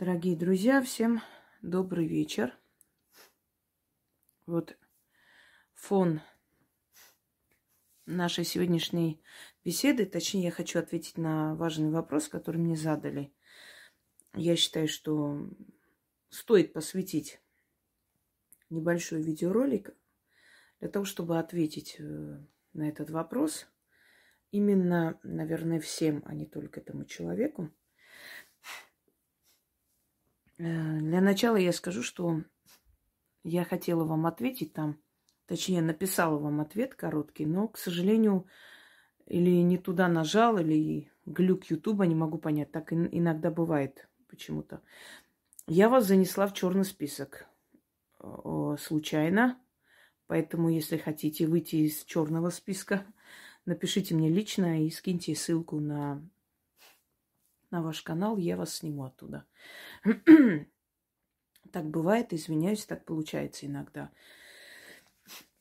Дорогие друзья, всем добрый вечер. Вот фон нашей сегодняшней беседы, точнее, я хочу ответить на важный вопрос, который мне задали. Я считаю, что стоит посвятить небольшой видеоролик для того, чтобы ответить э, на этот вопрос именно, наверное, всем, а не только этому человеку. Э, для начала я скажу, что я хотела вам ответить там, точнее, написала вам ответ короткий, но, к сожалению, или не туда нажал, или глюк Ютуба, не могу понять. Так иногда бывает почему-то. Я вас занесла в черный список случайно. Поэтому, если хотите выйти из черного списка, напишите мне лично и скиньте ссылку на, на ваш канал, я вас сниму оттуда. так бывает, извиняюсь, так получается иногда.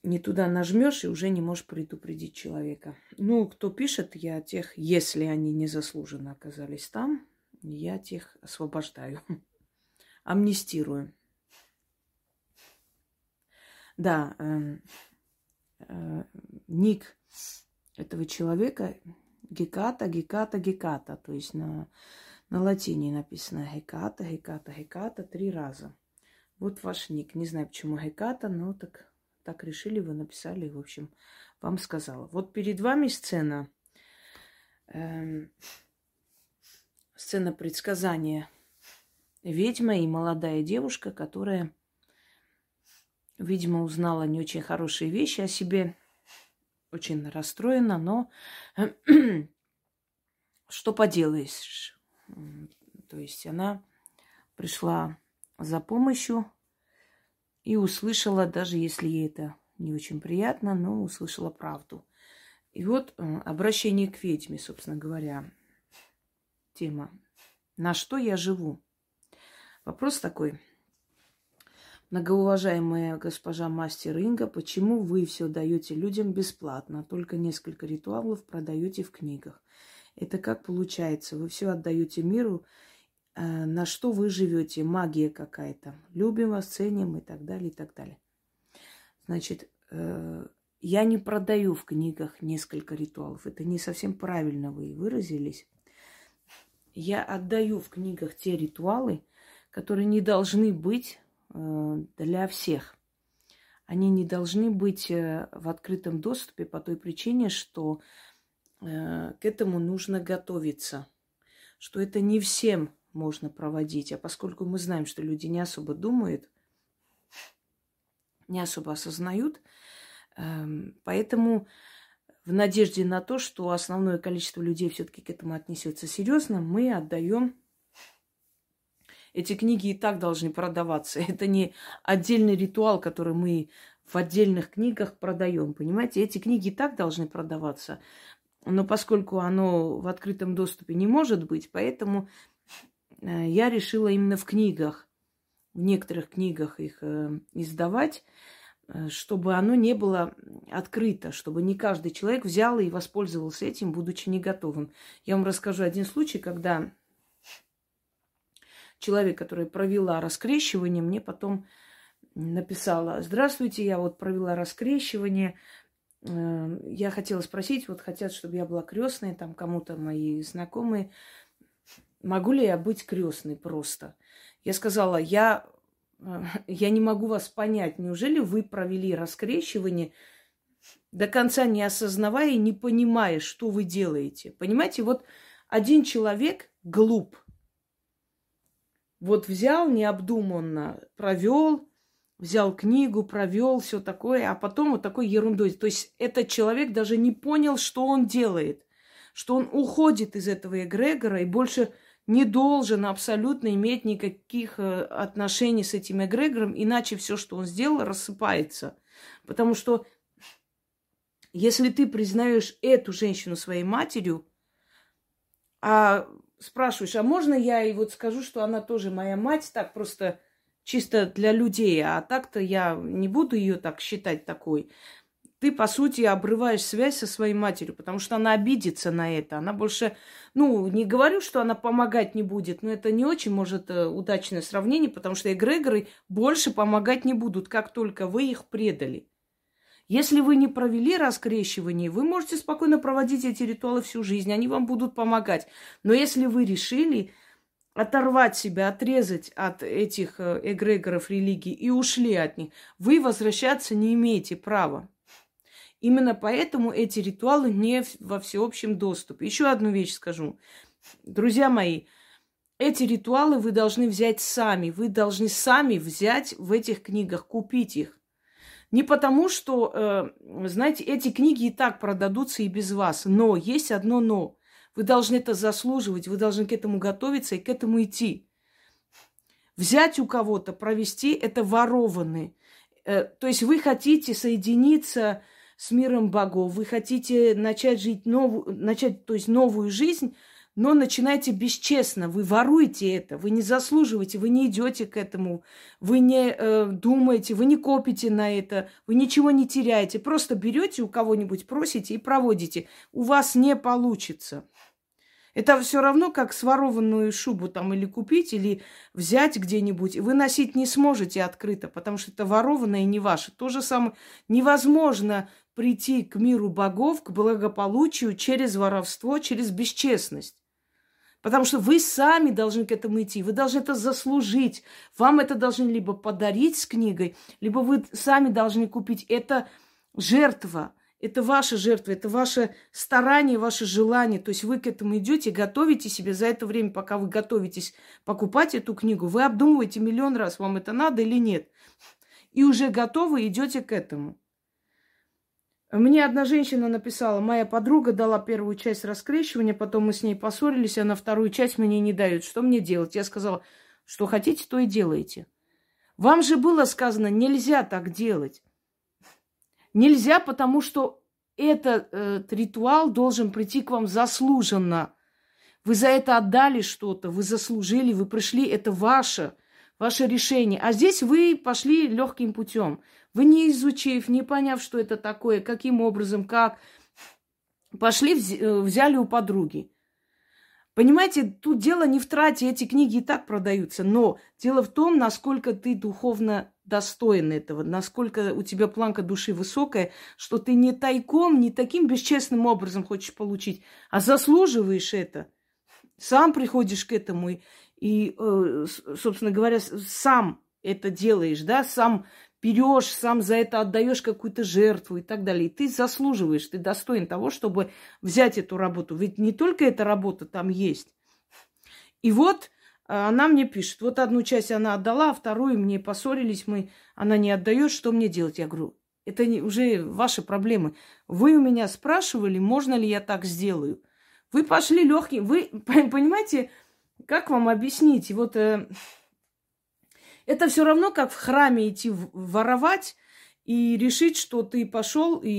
Не туда нажмешь и уже не можешь предупредить человека. Ну, кто пишет, я тех, если они незаслуженно оказались там, я тех освобождаю, амнистирую. Да, э, э, ник этого человека Геката, Геката, Геката. То есть на, на латине написано Геката, Геката, Геката три раза. Вот ваш ник. Не знаю, почему Геката, но так, так решили, вы написали, в общем, вам сказала. Вот перед вами сцена. Э, сцена предсказания. Ведьма и молодая девушка, которая Видимо, узнала не очень хорошие вещи о себе. Очень расстроена, но что поделаешь. То есть она пришла за помощью и услышала, даже если ей это не очень приятно, но услышала правду. И вот э, обращение к ведьме, собственно говоря, тема. На что я живу? Вопрос такой. Многоуважаемая госпожа мастер Инга, почему вы все даете людям бесплатно, только несколько ритуалов продаете в книгах? Это как получается? Вы все отдаете миру, э, на что вы живете? Магия какая-то. Любим вас, ценим и так далее, и так далее. Значит, э, я не продаю в книгах несколько ритуалов. Это не совсем правильно вы выразились. Я отдаю в книгах те ритуалы, которые не должны быть для всех. Они не должны быть э, в открытом доступе по той причине, что э, к этому нужно готовиться, что это не всем можно проводить. А поскольку мы знаем, что люди не особо думают, не особо осознают, эм, поэтому в надежде на то, что основное количество людей все-таки к этому отнесется серьезно, мы отдаем эти книги и так должны продаваться. Это не отдельный ритуал, который мы в отдельных книгах продаем. Понимаете, эти книги и так должны продаваться. Но поскольку оно в открытом доступе не может быть, поэтому э, я решила именно в книгах, в некоторых книгах их э, издавать, э, чтобы оно не было открыто, чтобы не каждый человек взял и воспользовался этим, будучи не готовым. Я вам расскажу один случай, когда человек, который провела раскрещивание, мне потом написала, здравствуйте, я вот провела раскрещивание, э, я хотела спросить, вот хотят, чтобы я была крестной, там кому-то мои знакомые, могу ли я быть крестной просто? Я сказала, я, э, я не могу вас понять, неужели вы провели раскрещивание, до конца не осознавая и не понимая, что вы делаете? Понимаете, вот один человек глуп – вот взял необдуманно, провел, взял книгу, провел, все такое, а потом вот такой ерундой. То есть этот человек даже не понял, что он делает, что он уходит из этого эгрегора и больше не должен абсолютно иметь никаких э, отношений с этим эгрегором, иначе все, что он сделал, рассыпается. Потому что если ты признаешь эту женщину своей матерью, а спрашиваешь, а можно я и вот скажу, что она тоже моя мать, так просто чисто для людей, а так-то я не буду ее так считать такой. ты, по сути, обрываешь связь со своей матерью, потому что она обидится на это. Она больше, ну, не говорю, что она помогать не будет, но это не очень, может, э, удачное сравнение, потому что эгрегоры больше помогать не будут, как только вы их предали. Если вы не провели раскрещивание, вы можете спокойно проводить эти ритуалы всю жизнь, они вам будут помогать. Но если вы решили оторвать себя, отрезать от этих э, эгрегоров религии и ушли от них, вы возвращаться не имеете права. Именно поэтому эти ритуалы не во всеобщем доступе. Еще одну вещь скажу. Друзья мои, эти ритуалы вы должны взять сами. Вы должны сами взять в этих книгах, купить их. Не потому, что, э, знаете, эти книги и так продадутся и без вас. Но есть одно но. Вы должны это заслуживать, вы должны к этому готовиться и к этому идти. Взять у кого-то, провести – это ворованные. Э, то есть вы хотите соединиться с миром богов, вы хотите начать жить новую, начать, то есть новую жизнь, но начинаете бесчестно, вы воруете это, вы не заслуживаете, вы не идете к этому, вы не э, думаете, вы не копите на это, вы ничего не теряете, просто берете у кого-нибудь, просите и проводите. У вас не получится. Это все равно, как сворованную шубу там или купить, или взять где-нибудь. Вы носить не сможете открыто, потому что это ворованное не ваше. То же самое невозможно прийти к миру богов, к благополучию через воровство, через бесчестность. Потому что вы сами должны к этому идти, вы должны это заслужить. Вам это должны либо подарить с книгой, либо вы сами должны купить. Это жертва, это ваша жертва, это ваше старание, ваше желание. То есть вы к этому идете, готовите себе за это время, пока вы готовитесь покупать эту книгу, вы обдумываете миллион раз, вам это надо или нет. И уже готовы идете к этому. Мне одна женщина написала, моя подруга дала первую часть раскрещивания, потом мы с ней поссорились, она вторую часть мне не дает. Что мне делать? Я сказала, что хотите, то и делайте. Вам же было сказано, нельзя так делать. Нельзя, потому что этот, этот ритуал должен прийти к вам заслуженно. Вы за это отдали что-то, вы заслужили, вы пришли, это ваше, ваше решение. А здесь вы пошли легким путем. Вы не изучив, не поняв, что это такое, каким образом, как, пошли, э, взяли у подруги. Понимаете, тут дело не в трате, эти книги и так продаются, но дело в том, насколько ты духовно достоин этого, насколько у тебя планка души высокая, что ты не тайком, не таким бесчестным образом хочешь получить, а заслуживаешь это. Сам приходишь к этому и, и э, собственно говоря, сам это делаешь, да, сам берешь, сам за это отдаешь какую-то жертву и так далее. И ты заслуживаешь, ты достоин того, чтобы взять эту работу. Ведь не только эта работа там есть. И вот а, она мне пишет, вот одну часть она отдала, а вторую мне поссорились мы, она не отдает, что мне делать? Я говорю, это не, уже ваши проблемы. Вы у меня спрашивали, можно ли я так сделаю. Вы пошли легким, вы понимаете, как вам объяснить? Вот э, это все равно, как в храме идти воровать и решить, что ты пошел, и,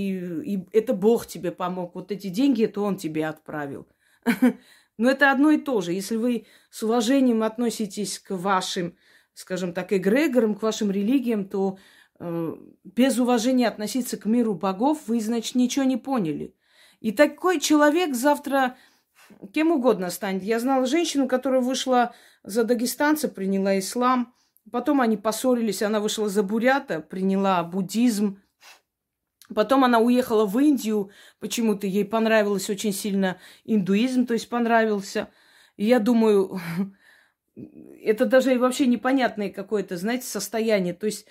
и это Бог тебе помог. Вот эти деньги, это Он тебе отправил. Но это одно и то же. Если вы с уважением относитесь к вашим, скажем так, эгрегорам, к вашим религиям, то э, без уважения относиться к миру богов, вы, значит, ничего не поняли. И такой человек завтра кем угодно станет. Я знала женщину, которая вышла за дагестанца, приняла ислам – Потом они поссорились, она вышла за бурята, приняла буддизм. Потом она уехала в Индию, почему-то ей понравилось очень сильно индуизм, то есть понравился. И я думаю, это даже вообще непонятное какое-то, знаете, состояние. То есть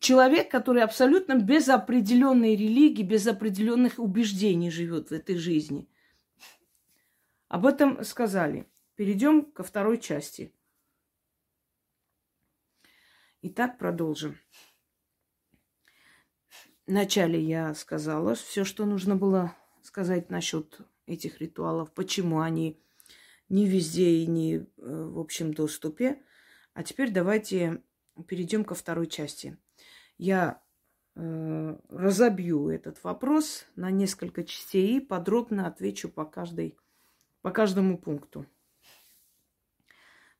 человек, который абсолютно без определенной религии, без определенных убеждений живет в этой жизни. Об этом сказали. Перейдем ко второй части. Итак, продолжим. Вначале я сказала все, что нужно было сказать насчет этих ритуалов, почему они не везде и не э, в общем доступе. А теперь давайте перейдем ко второй части. Я э, разобью этот вопрос на несколько частей и подробно отвечу по, каждой, по каждому пункту.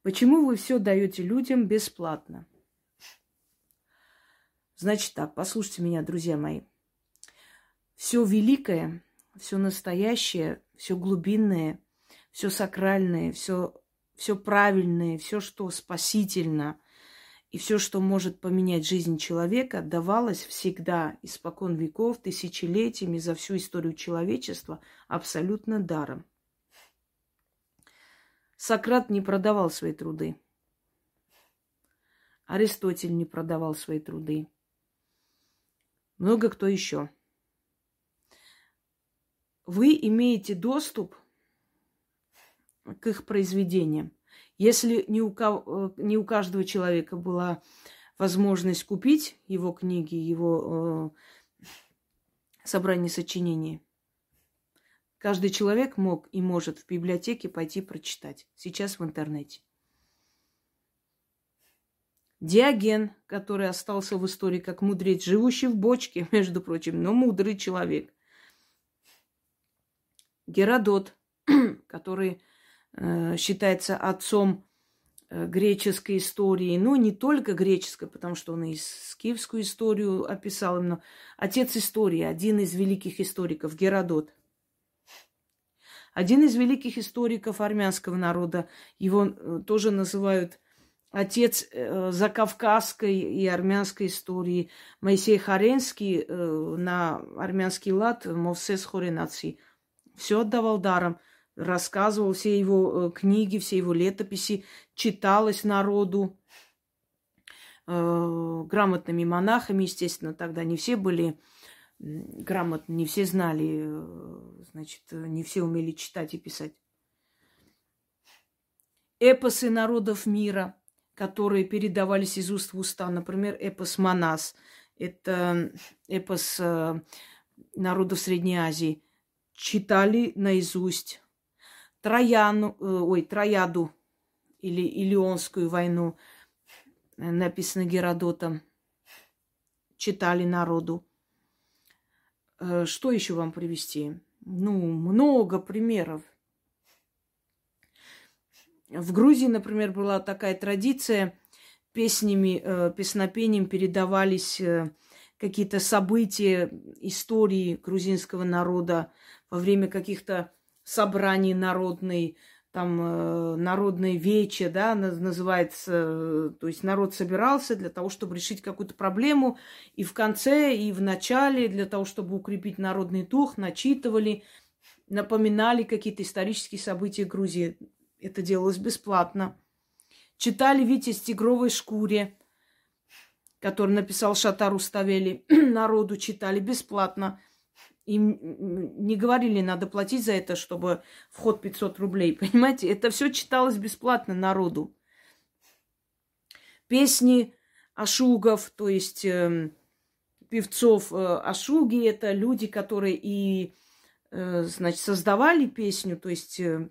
Почему вы все даете людям бесплатно? Значит так, послушайте меня, друзья мои. все великое, все настоящее, все глубинное, все сакральное, все, все правильное, все, что спасительно, и все, что может поменять жизнь человека, давалось всегда, испокон веков, тысячелетиями, за всю историю человечества, абсолютно даром. Сократ не продавал свои труды. Аристотель не продавал свои труды. Много кто еще. Вы имеете доступ к их произведениям. Если не у, кого, не у каждого человека была возможность купить его книги, его э, собрание сочинений, каждый человек мог и может в библиотеке пойти прочитать. Сейчас в интернете. Диоген, который остался в истории как мудрец, живущий в бочке, между прочим, но мудрый человек. Геродот, который Э, считается отцом э, греческой истории, но не только греческой, потому что он и скифскую историю описал именно. Отец истории, один из великих историков, Геродот. Один из великих историков армянского народа, его э, тоже называют отец закавказской и армянской истории, Моисей Харенский на армянский лад, Мовсес Хоренаци. Все отдавал даром – рассказывал все его э, книги, все его летописи, читалось народу э, грамотными монахами, естественно, тогда не все были грамотны, не все знали, э, значит, не все умели читать и писать. Эпосы народов мира, которые передавались из уст в уста, например, эпос Манас, это эпос народов Средней Азии, читали наизусть Трояну, э, ой, Трояду или Илионскую войну, э, написано Геродотом, читали народу. Э, что еще вам привести? Ну, много примеров. В Грузии, например, была такая традиция, песнями, песнопением передавались какие-то события, истории грузинского народа во время каких-то собраний народной, там э, народные вечи, да, называется, э, то есть народ собирался для того, чтобы решить какую-то проблему, и в конце, и в начале, для того, чтобы укрепить народный дух, начитывали, напоминали какие-то исторические события Грузии. Это делалось бесплатно. Читали «Витязь в тигровой шкуре», который написал Шатару Ставели, народу читали бесплатно – им не говорили, надо платить за это, чтобы вход 500 рублей. Понимаете, это все читалось бесплатно народу. Песни ашугов, то есть э, певцов э, ашуги, это люди, которые и значит, создавали песню, то есть э,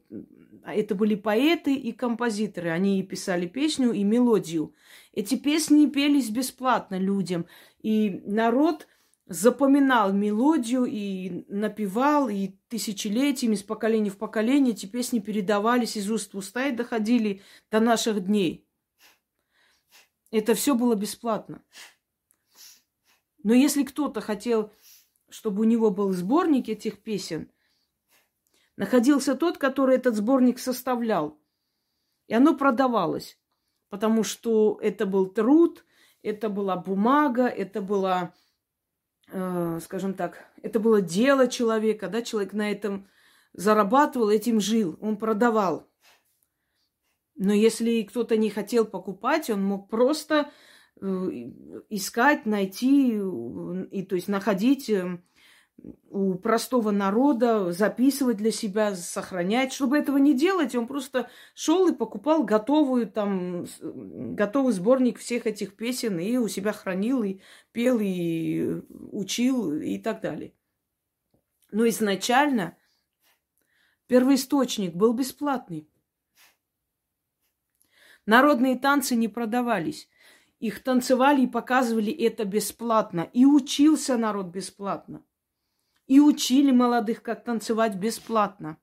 это были поэты и композиторы. Они писали песню, и мелодию. Эти песни пелись бесплатно людям. И народ запоминал мелодию и напевал, и тысячелетиями, с поколения в поколение эти песни передавались из уст в уста и доходили до наших дней. Это все было бесплатно. Но если кто-то хотел, чтобы у него был сборник этих песен, находился тот, который этот сборник составлял. И оно продавалось, потому что это был труд, это была бумага, это была Э, скажем так, это было дело человека, да, человек на этом зарабатывал, этим жил, он продавал. Но если кто-то не хотел покупать, он мог просто искать, найти, и, то есть находить э, у простого народа, записывать для себя, сохранять. Чтобы этого не делать, он просто шел и покупал готовую там, готовый сборник всех этих песен и у себя хранил, и пел, и учил, и так далее. Но изначально первоисточник был бесплатный. Народные танцы не продавались. Их танцевали и показывали это бесплатно. И учился народ бесплатно и учили молодых, как танцевать бесплатно.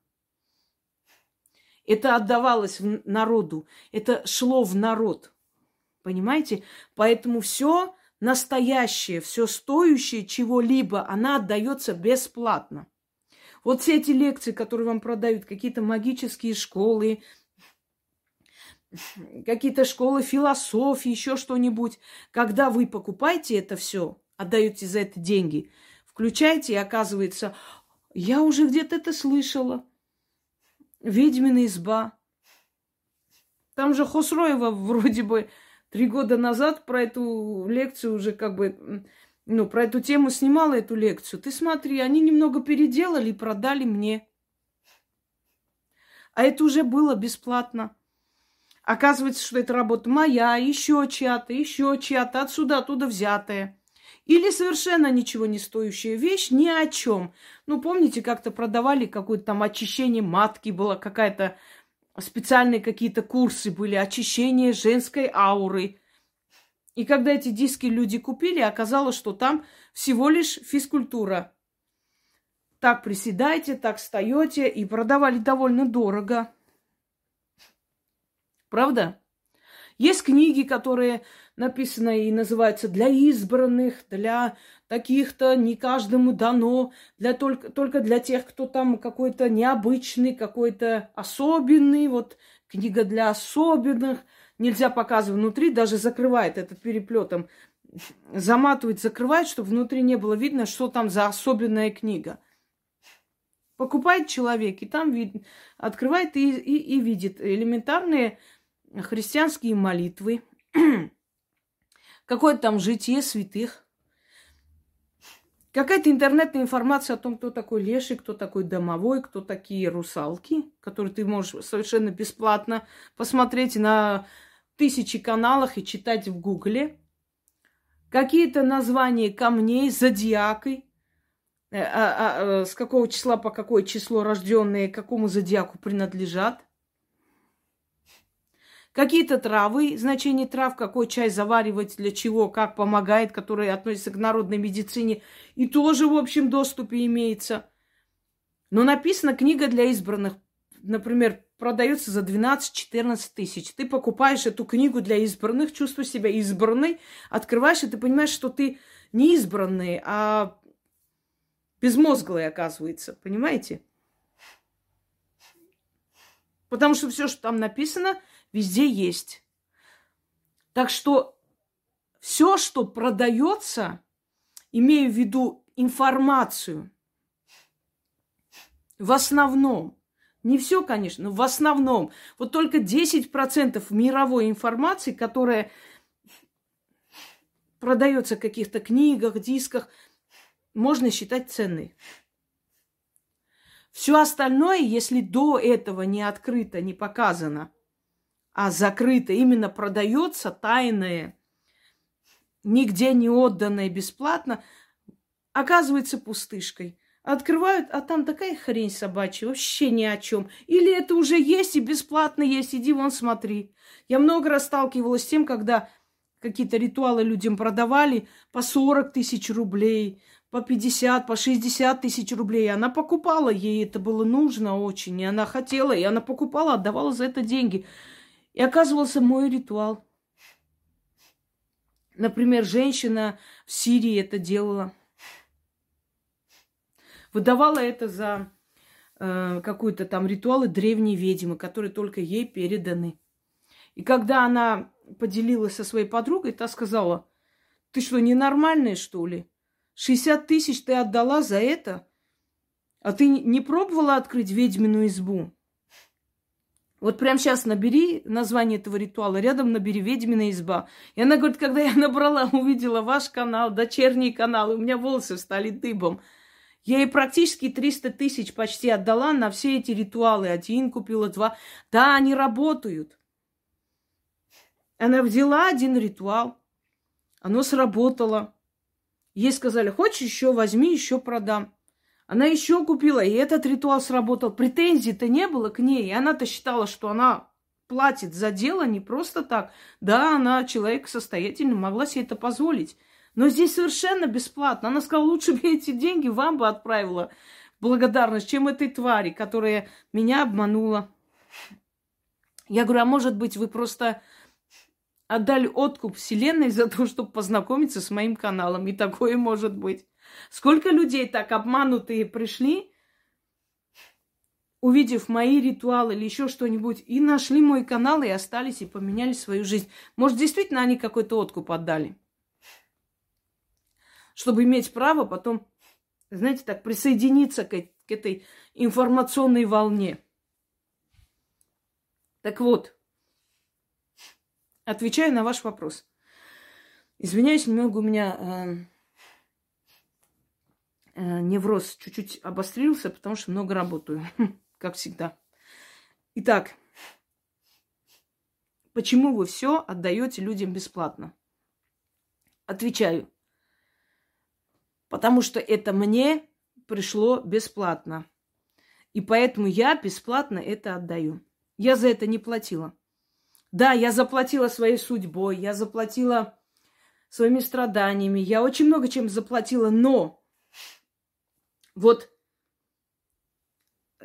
Это отдавалось народу, это шло в народ. Понимаете? Поэтому все настоящее, все стоящее чего-либо, она отдается бесплатно. Вот все эти лекции, которые вам продают, какие-то магические школы, какие-то школы философии, еще что-нибудь, когда вы покупаете это все, отдаете за это деньги, включаете, и оказывается, я уже где-то это слышала. Ведьмина изба. Там же Хосроева вроде бы три года назад про эту лекцию уже как бы, ну, про эту тему снимала эту лекцию. Ты смотри, они немного переделали и продали мне. А это уже было бесплатно. Оказывается, что это работа моя, еще чья-то, еще чья-то, отсюда, оттуда взятая. Или совершенно ничего не стоящая вещь, ни о чем. Ну, помните, как-то продавали какое-то там очищение матки, была какая-то специальные какие-то курсы были, очищение женской ауры. И когда эти диски люди купили, оказалось, что там всего лишь физкультура. Так приседайте, так встаете, и продавали довольно дорого. Правда? Есть книги, которые написаны и называются для избранных, для таких-то, не каждому дано, для только, только для тех, кто там какой-то необычный, какой-то особенный, вот книга для особенных. Нельзя показывать внутри, даже закрывает этот переплетом, заматывает, закрывает, чтобы внутри не было видно, что там за особенная книга. Покупает человек, и там вид... открывает и, и, и видит элементарные христианские молитвы, какое-то там житие святых, какая-то интернетная информация о том, кто такой леший, кто такой домовой, кто такие русалки, которые ты можешь совершенно бесплатно посмотреть на тысячи каналах и читать в гугле. Какие-то названия камней, зодиакой, э, а, а, а, с какого числа по какое число рожденные, какому зодиаку принадлежат. Какие-то травы, значение трав, какой чай заваривать, для чего, как помогает, которые относятся к народной медицине, и тоже в общем доступе имеется. Но написана книга для избранных. Например, продается за 12-14 тысяч. Ты покупаешь эту книгу для избранных, чувствуешь себя избранной, открываешь, и ты понимаешь, что ты не избранный, а безмозглый, оказывается. Понимаете? Потому что все, что там написано, везде есть. Так что все, что продается, имею в виду информацию, в основном, не все, конечно, но в основном, вот только 10% мировой информации, которая продается в каких-то книгах, дисках, можно считать ценной. Все остальное, если до этого не открыто, не показано – а закрыто, именно продается тайное, нигде не отданное бесплатно, оказывается пустышкой. Открывают, а там такая хрень собачья, вообще ни о чем. Или это уже есть и бесплатно есть, иди вон смотри. Я много раз сталкивалась с тем, когда какие-то ритуалы людям продавали по 40 тысяч рублей, по 50, по 60 тысяч рублей. Она покупала, ей это было нужно очень, и она хотела, и она покупала, отдавала за это деньги. И оказывался мой ритуал. Например, женщина в Сирии это делала. Выдавала это за э, какой-то там ритуалы древней ведьмы, которые только ей переданы. И когда она поделилась со своей подругой, та сказала, ты что, ненормальная, что ли? 60 тысяч ты отдала за это? А ты не пробовала открыть ведьмину избу? Вот прямо сейчас набери название этого ритуала, рядом набери «Ведьмина изба». И она говорит, когда я набрала, увидела ваш канал, дочерний канал, у меня волосы стали дыбом. Я ей практически 300 тысяч почти отдала на все эти ритуалы. Один купила, два. Да, они работают. Она взяла один ритуал. Оно сработало. Ей сказали, хочешь еще, возьми, еще продам. Она еще купила, и этот ритуал сработал. Претензий-то не было к ней. И она-то считала, что она платит за дело не просто так. Да, она человек состоятельный, могла себе это позволить. Но здесь совершенно бесплатно. Она сказала, лучше бы эти деньги вам бы отправила благодарность, чем этой твари, которая меня обманула. Я говорю, а может быть, вы просто отдали откуп Вселенной за то, чтобы познакомиться с моим каналом. И такое может быть. Сколько людей так обманутые пришли, увидев мои ритуалы или еще что-нибудь, и нашли мой канал, и остались, и поменяли свою жизнь. Может, действительно они какой-то откуп отдали. Чтобы иметь право потом, знаете, так присоединиться к, к этой информационной волне. Так вот, отвечаю на ваш вопрос. Извиняюсь, немного у меня э, невроз чуть-чуть обострился, потому что много работаю, как всегда. Итак, почему вы все отдаете людям бесплатно? Отвечаю. Потому что это мне пришло бесплатно. И поэтому я бесплатно это отдаю. Я за это не платила. Да, я заплатила своей судьбой, я заплатила своими страданиями, я очень много чем заплатила, но вот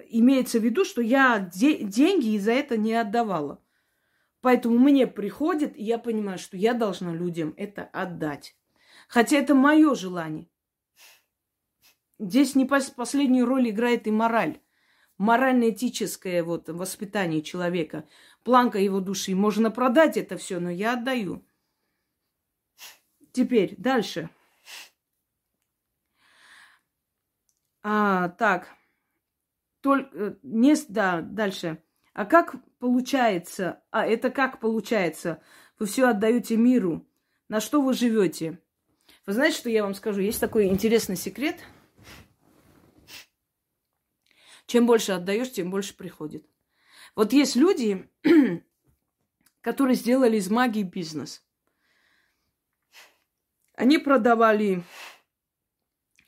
имеется в виду, что я де- деньги за это не отдавала. Поэтому мне приходит, и я понимаю, что я должна людям это отдать. Хотя это мое желание. Здесь не последнюю роль играет и мораль морально-этическое вот воспитание человека, планка его души. Можно продать это все, но я отдаю. Теперь дальше. А, так. Только э, не да, дальше. А как получается? А это как получается? Вы все отдаете миру. На что вы живете? Вы знаете, что я вам скажу? Есть такой интересный секрет – чем больше отдаешь, тем больше приходит. Вот есть люди, которые сделали из магии бизнес. Они продавали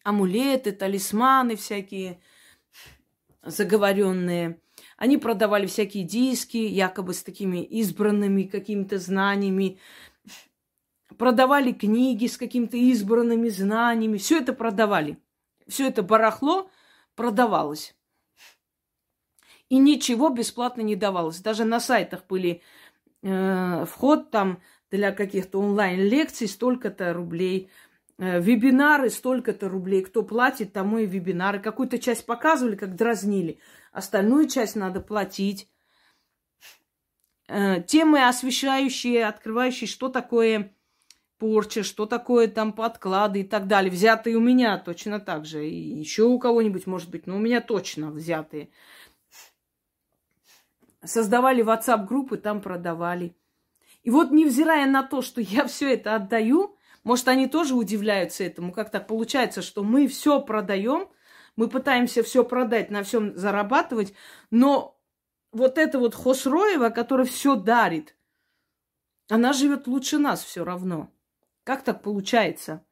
амулеты, талисманы всякие заговоренные. Они продавали всякие диски, якобы с такими избранными какими-то знаниями. Продавали книги с какими-то избранными знаниями. Все это продавали. Все это барахло продавалось. И ничего бесплатно не давалось. Даже на сайтах были э, вход там для каких-то онлайн-лекций столько-то рублей. Э, вебинары столько-то рублей. Кто платит, тому и вебинары. Какую-то часть показывали, как дразнили. Остальную часть надо платить. Э, темы, освещающие, открывающие, что такое порча, что такое там подклады и так далее. Взятые у меня точно так же. И еще у кого-нибудь, может быть, но у меня точно взятые создавали WhatsApp-группы, там продавали. И вот невзирая на то, что я все это отдаю, может, они тоже удивляются этому, как так получается, что мы все продаем, мы пытаемся все продать, на всем зарабатывать, но вот эта вот Хосроева, которая все дарит, она живет лучше нас все равно. Как так получается?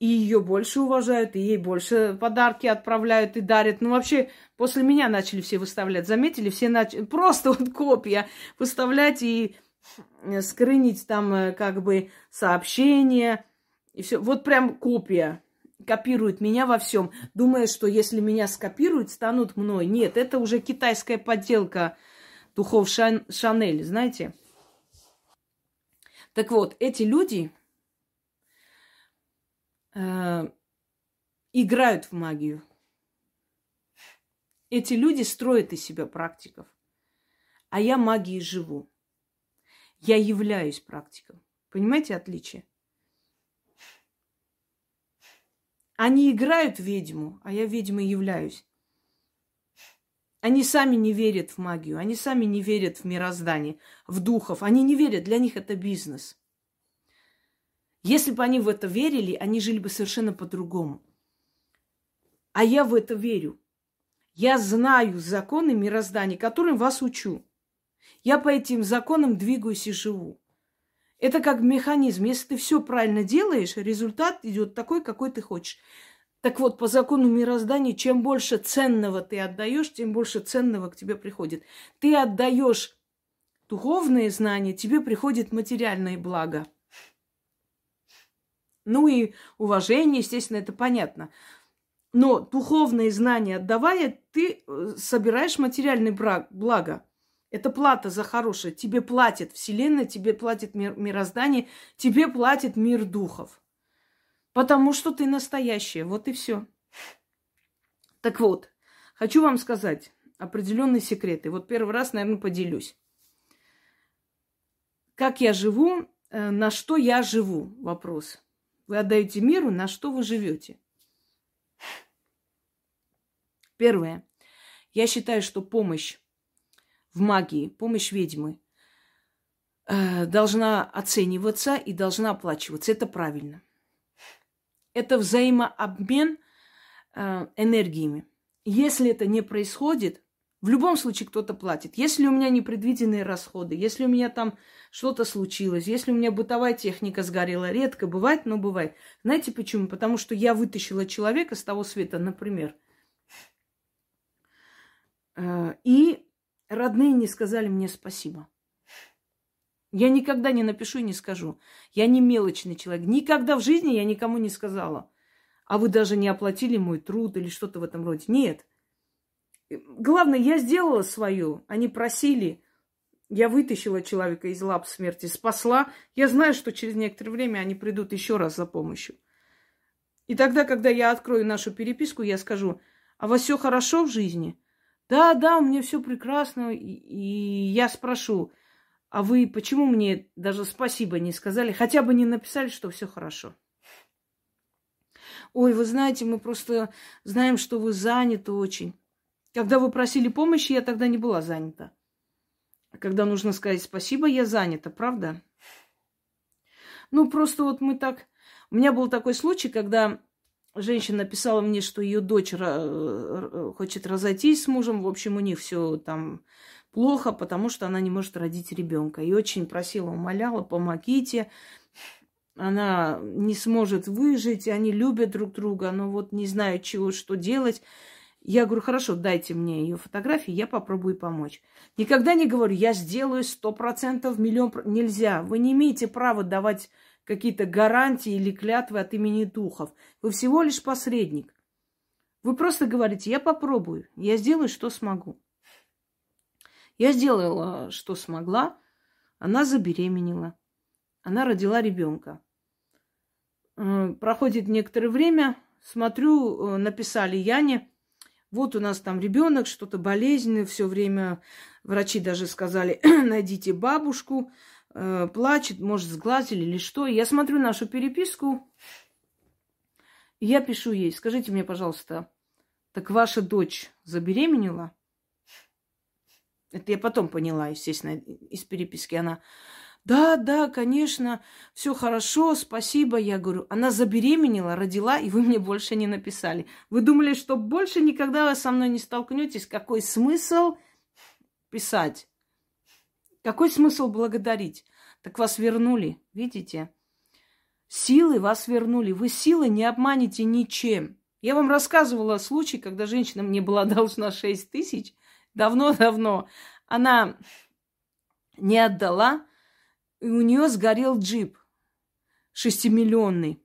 и ее больше уважают, и ей больше подарки отправляют и дарят. Ну, вообще, после меня начали все выставлять. Заметили? Все начали просто вот копия выставлять и скрынить там э, как бы сообщения. И все. Вот прям копия. Копирует меня во всем. Думая, что если меня скопируют, станут мной. Нет, это уже китайская подделка духов Шан- Шанель, знаете? Так вот, эти люди, э, играют в магию. Эти люди строят из себя практиков. А я магией живу. Я являюсь практиком. Понимаете отличие? Они играют ведьму, а я ведьмой являюсь. Они сами не верят в магию, они сами не верят в мироздание, в духов. Они не верят, для них это бизнес. Если бы они в это верили, они жили бы совершенно по-другому. А я в это верю. Я знаю законы мироздания, которым вас учу. Я по этим законам двигаюсь и живу. Это как механизм. Если ты все правильно делаешь, результат идет такой, какой ты хочешь. Так вот, по закону мироздания, чем больше ценного ты отдаешь, тем больше ценного к тебе приходит. Ты отдаешь духовные знания, тебе приходит материальное благо. Ну и уважение, естественно, это понятно. Но духовные знания отдавая, ты э, собираешь материальный благо. Это плата за хорошее. Тебе платит Вселенная, тебе платит мир, мироздание, тебе платит мир духов. Потому что ты настоящая. Вот и все. Так вот, хочу вам сказать определенные секреты. Вот первый раз, наверное, поделюсь. Как я живу, э, на что я живу? Вопрос. Вы отдаете миру, на что вы живете? Первое. Я считаю, что помощь в магии, помощь ведьмы э, должна оцениваться и должна оплачиваться. Это правильно. Это взаимообмен э, энергиями. Если это не происходит, в любом случае кто-то платит. Если у меня непредвиденные расходы, если у меня там что-то случилось, если у меня бытовая техника сгорела, редко бывает, но бывает. Знаете почему? Потому что я вытащила человека с того света, например. Э, и родные не сказали мне спасибо. Я никогда не напишу и не скажу. Я не мелочный человек. Никогда в жизни я никому не сказала. А вы даже не оплатили мой труд или что-то в этом роде. Нет. Главное, я сделала свое. Они просили. Я вытащила человека из лап смерти, спасла. Я знаю, что через некоторое время они придут еще раз за помощью. И тогда, когда я открою нашу переписку, я скажу, а у вас все хорошо в жизни? Да, да, у меня все прекрасно. И я спрошу, а вы почему мне даже спасибо не сказали? Хотя бы не написали, что все хорошо. Ой, вы знаете, мы просто знаем, что вы заняты очень. Когда вы просили помощи, я тогда не была занята. А когда нужно сказать спасибо, я занята, правда? Ну, просто вот мы так... У меня был такой случай, когда женщина написала мне, что ее дочь хочет разойтись с мужем. В общем, у них все там плохо, потому что она не может родить ребенка. И очень просила, умоляла, помогите. Она не сможет выжить, они любят друг друга, но вот не знают, чего, что делать. Я говорю, хорошо, дайте мне ее фотографии, я попробую помочь. Никогда не говорю, я сделаю сто процентов, миллион... Нельзя. Вы не имеете права давать какие-то гарантии или клятвы от имени духов. Вы всего лишь посредник. Вы просто говорите, я попробую, я сделаю, что смогу. Я сделала, что смогла. Она забеременела. Она родила ребенка. Э, проходит некоторое время, смотрю, э, написали Яне, вот у нас там ребенок, что-то болезненное, все время врачи даже сказали, найдите бабушку, э, плачет, может, сглазили или что. Я смотрю нашу переписку, и я пишу ей, скажите мне, пожалуйста, так ваша дочь забеременела? Это я потом поняла, естественно, из переписки. Она, да, да, конечно, все хорошо, спасибо. Я говорю, она забеременела, родила, и вы мне больше не написали. Вы думали, что больше никогда вы со мной не столкнетесь? Какой смысл писать? Какой смысл благодарить? Так вас вернули, видите? Силы вас вернули. Вы силы не обманете ничем. Я вам рассказывала случай, когда женщина мне была должна 6 тысяч. Давно-давно. Она не отдала, и у нее сгорел джип шестимиллионный.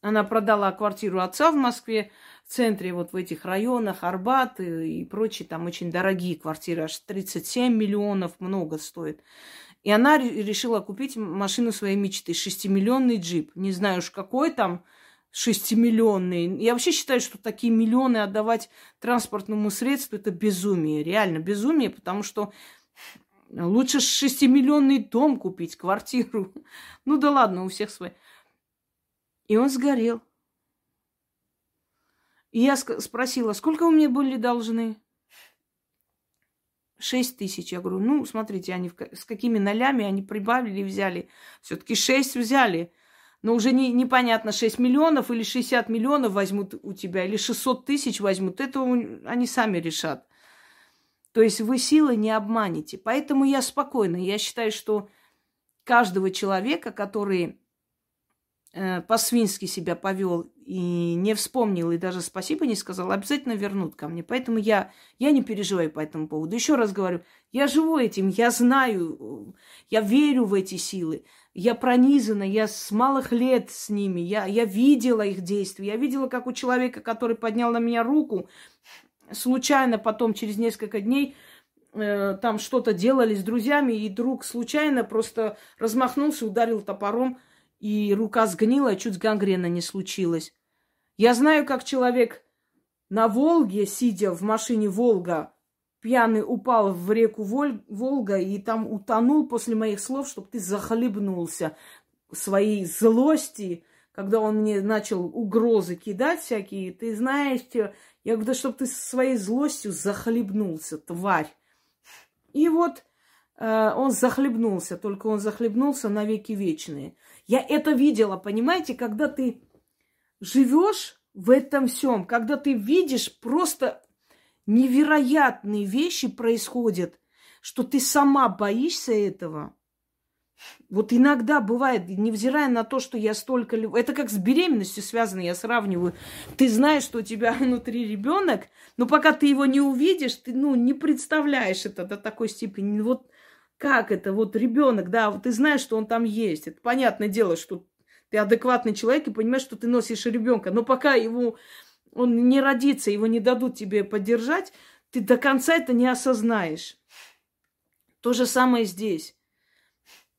Она продала квартиру отца в Москве, в центре, вот в этих районах, Арбат и, и прочие, там очень дорогие квартиры, аж 37 миллионов, много стоит. И она решила купить машину своей мечты, шестимиллионный джип. Не знаю уж какой там, шестимиллионный. Я вообще считаю, что такие миллионы отдавать транспортному средству – это безумие, реально безумие, потому что Лучше шестимиллионный дом купить, квартиру. Ну да ладно, у всех свои. И он сгорел. И я спросила, сколько вы мне были должны? Шесть тысяч. Я говорю, ну, смотрите, они с какими нолями они прибавили и взяли. Все-таки шесть взяли. Но уже не, непонятно, 6 миллионов или 60 миллионов возьмут у тебя, или 600 тысяч возьмут. Это они сами решат. То есть вы силы не обманете. Поэтому я спокойна. Я считаю, что каждого человека, который по-свински себя повел и не вспомнил, и даже спасибо не сказал, обязательно вернут ко мне. Поэтому я, я не переживаю по этому поводу. Еще раз говорю, я живу этим, я знаю, я верю в эти силы. Я пронизана, я с малых лет с ними, я, я видела их действия, я видела, как у человека, который поднял на меня руку, случайно потом, через несколько дней, э, там что-то делали с друзьями, и друг случайно просто размахнулся, ударил топором, и рука сгнила, чуть гангрена не случилось. Я знаю, как человек на Волге, сидя в машине Волга, пьяный упал в реку Воль, Волга и там утонул после моих слов, чтобы ты захлебнулся своей злости, когда он мне начал угрозы кидать всякие. Ты знаешь, я говорю, чтобы ты своей злостью захлебнулся, тварь. И вот э, он захлебнулся, только он захлебнулся на веки вечные. Я это видела, понимаете, когда ты живешь в этом всем, когда ты видишь просто невероятные вещи происходят, что ты сама боишься этого. Вот иногда бывает, невзирая на то, что я столько... Это как с беременностью связано, я сравниваю. Ты знаешь, что у тебя внутри ребенок, но пока ты его не увидишь, ты ну, не представляешь это до такой степени. Вот как это? Вот ребенок, да, вот ты знаешь, что он там есть. Это понятное дело, что ты адекватный человек и понимаешь, что ты носишь ребенка. Но пока его, он не родится, его не дадут тебе поддержать, ты до конца это не осознаешь. То же самое здесь.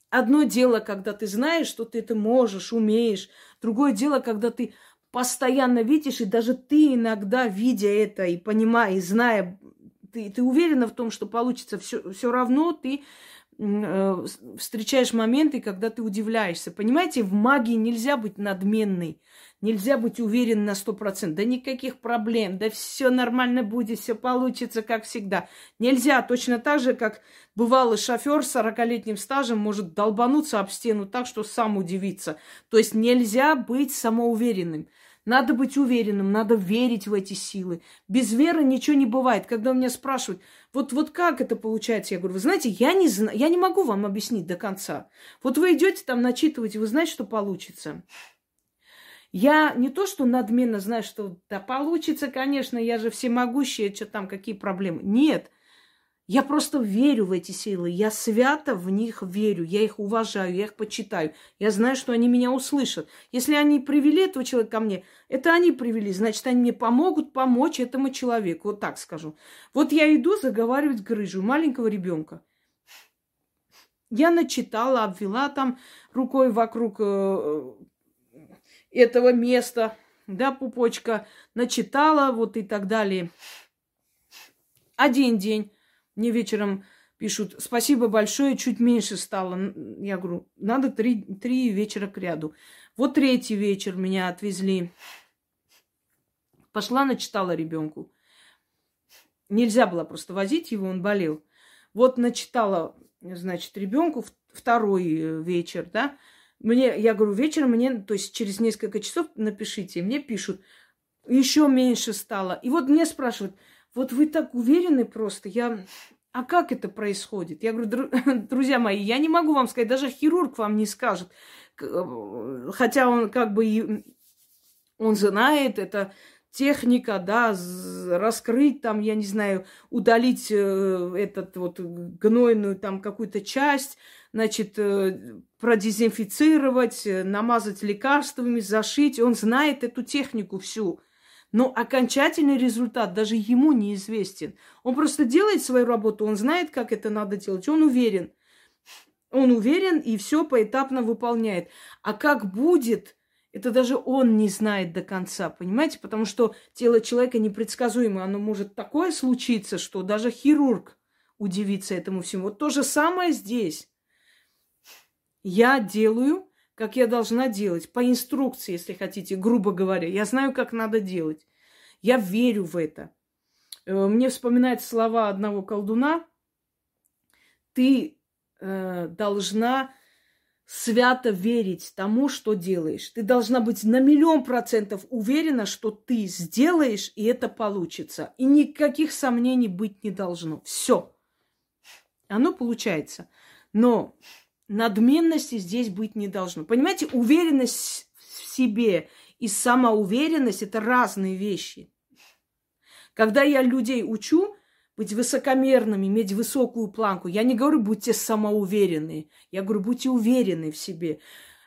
Одно дело, когда ты знаешь, что ты это можешь, умеешь. Другое дело, когда ты постоянно видишь, и даже ты иногда, видя это и понимая, и зная, ты, ты уверена в том, что получится все, все равно, ты Э, встречаешь моменты, когда ты удивляешься. Понимаете, в магии нельзя быть надменной, нельзя быть уверен на сто процентов. Да никаких проблем, да все нормально будет, все получится, как всегда. Нельзя, точно так же, как бывалый шофер с 40-летним стажем может долбануться об стену так, что сам удивится. То есть нельзя быть самоуверенным. Надо быть уверенным, надо верить в эти силы. Без веры ничего не бывает. Когда меня спрашивают, вот, вот как это получается, я говорю, вы знаете, я не, знаю, я не могу вам объяснить до конца. Вот вы идете там, начитываете, вы знаете, что получится. Я не то, что надменно знаю, что да получится, конечно, я же всемогущая, что там, какие проблемы. Нет, я просто верю в эти силы. Я свято в них верю. Я их уважаю, я их почитаю. Я знаю, что они меня услышат. Если они привели этого человека ко мне, это они привели. Значит, они мне помогут помочь этому человеку. Вот так скажу. Вот я иду заговаривать грыжу маленького ребенка. Я начитала, обвела там рукой вокруг э, этого места, да, пупочка, начитала, вот и так далее. Один день мне вечером пишут, спасибо большое, чуть меньше стало. Я говорю, надо три, три вечера к ряду. Вот третий вечер меня отвезли. Пошла, начитала ребенку. Нельзя было просто возить его, он болел. Вот начитала, значит, ребенку второй э, вечер, да. Мне, я говорю, вечером мне, то есть через несколько часов напишите. Мне пишут, еще меньше стало. И вот мне спрашивают, вот вы так уверены просто. Я... А как это происходит? Я говорю, друзья мои, я не могу вам сказать, даже хирург вам не скажет. Э, хотя он как бы и... Он знает, это техника, да, раскрыть там, я не знаю, удалить э, этот вот гнойную там какую-то часть, значит, э, продезинфицировать, намазать лекарствами, зашить. Он знает эту технику всю. Но окончательный результат даже ему неизвестен. Он просто делает свою работу, он знает, как это надо делать, он уверен. Он уверен и все поэтапно выполняет. А как будет, это даже он не знает до конца, понимаете? Потому что тело человека непредсказуемо. Оно может такое случиться, что даже хирург удивится этому всему. Вот то же самое здесь. Я делаю как я должна делать, по инструкции, если хотите, грубо говоря. Я знаю, как надо делать. Я верю в это. Э, мне вспоминают слова одного колдуна. Ты э, должна свято верить тому, что делаешь. Ты должна быть на миллион процентов уверена, что ты сделаешь, и это получится. И никаких сомнений быть не должно. Все. Оно получается. Но надменности здесь быть не должно. Понимаете, уверенность в себе и самоуверенность – это разные вещи. Когда я людей учу быть высокомерными, иметь высокую планку, я не говорю, будьте самоуверенные, я говорю, будьте уверены в себе.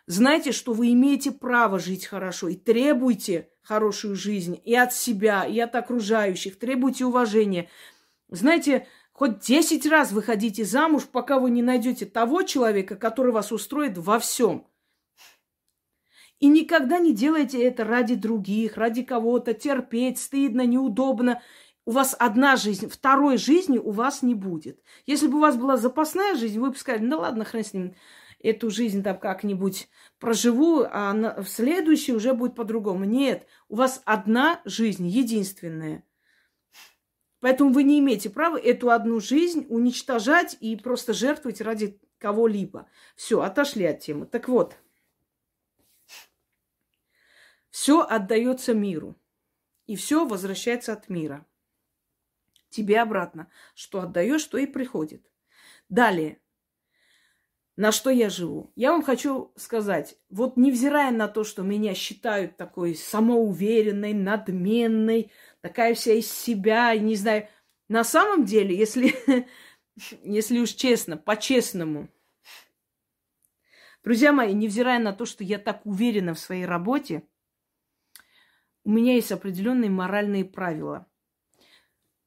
Знайте, что вы имеете право жить хорошо и требуйте хорошую жизнь и от себя, и от окружающих, требуйте уважения. Знаете, Хоть 10 раз выходите замуж, пока вы не найдете того человека, который вас устроит во всем. И никогда не делайте это ради других, ради кого-то, терпеть, стыдно, неудобно. У вас одна жизнь, второй жизни у вас не будет. Если бы у вас была запасная жизнь, вы бы сказали, ну ладно, хрен с ним, эту жизнь там как-нибудь проживу, а в следующей уже будет по-другому. Нет, у вас одна жизнь, единственная. Поэтому вы не имеете права эту одну жизнь уничтожать и просто жертвовать ради кого-либо. Все, отошли от темы. Так вот, все отдается миру. И все возвращается от мира. Тебе обратно. Что отдаешь, что и приходит. Далее на что я живу. Я вам хочу сказать, вот невзирая на то, что меня считают такой самоуверенной, надменной, такая вся из себя, не знаю, на самом деле, если, если уж честно, по-честному, друзья мои, невзирая на то, что я так уверена в своей работе, у меня есть определенные моральные правила.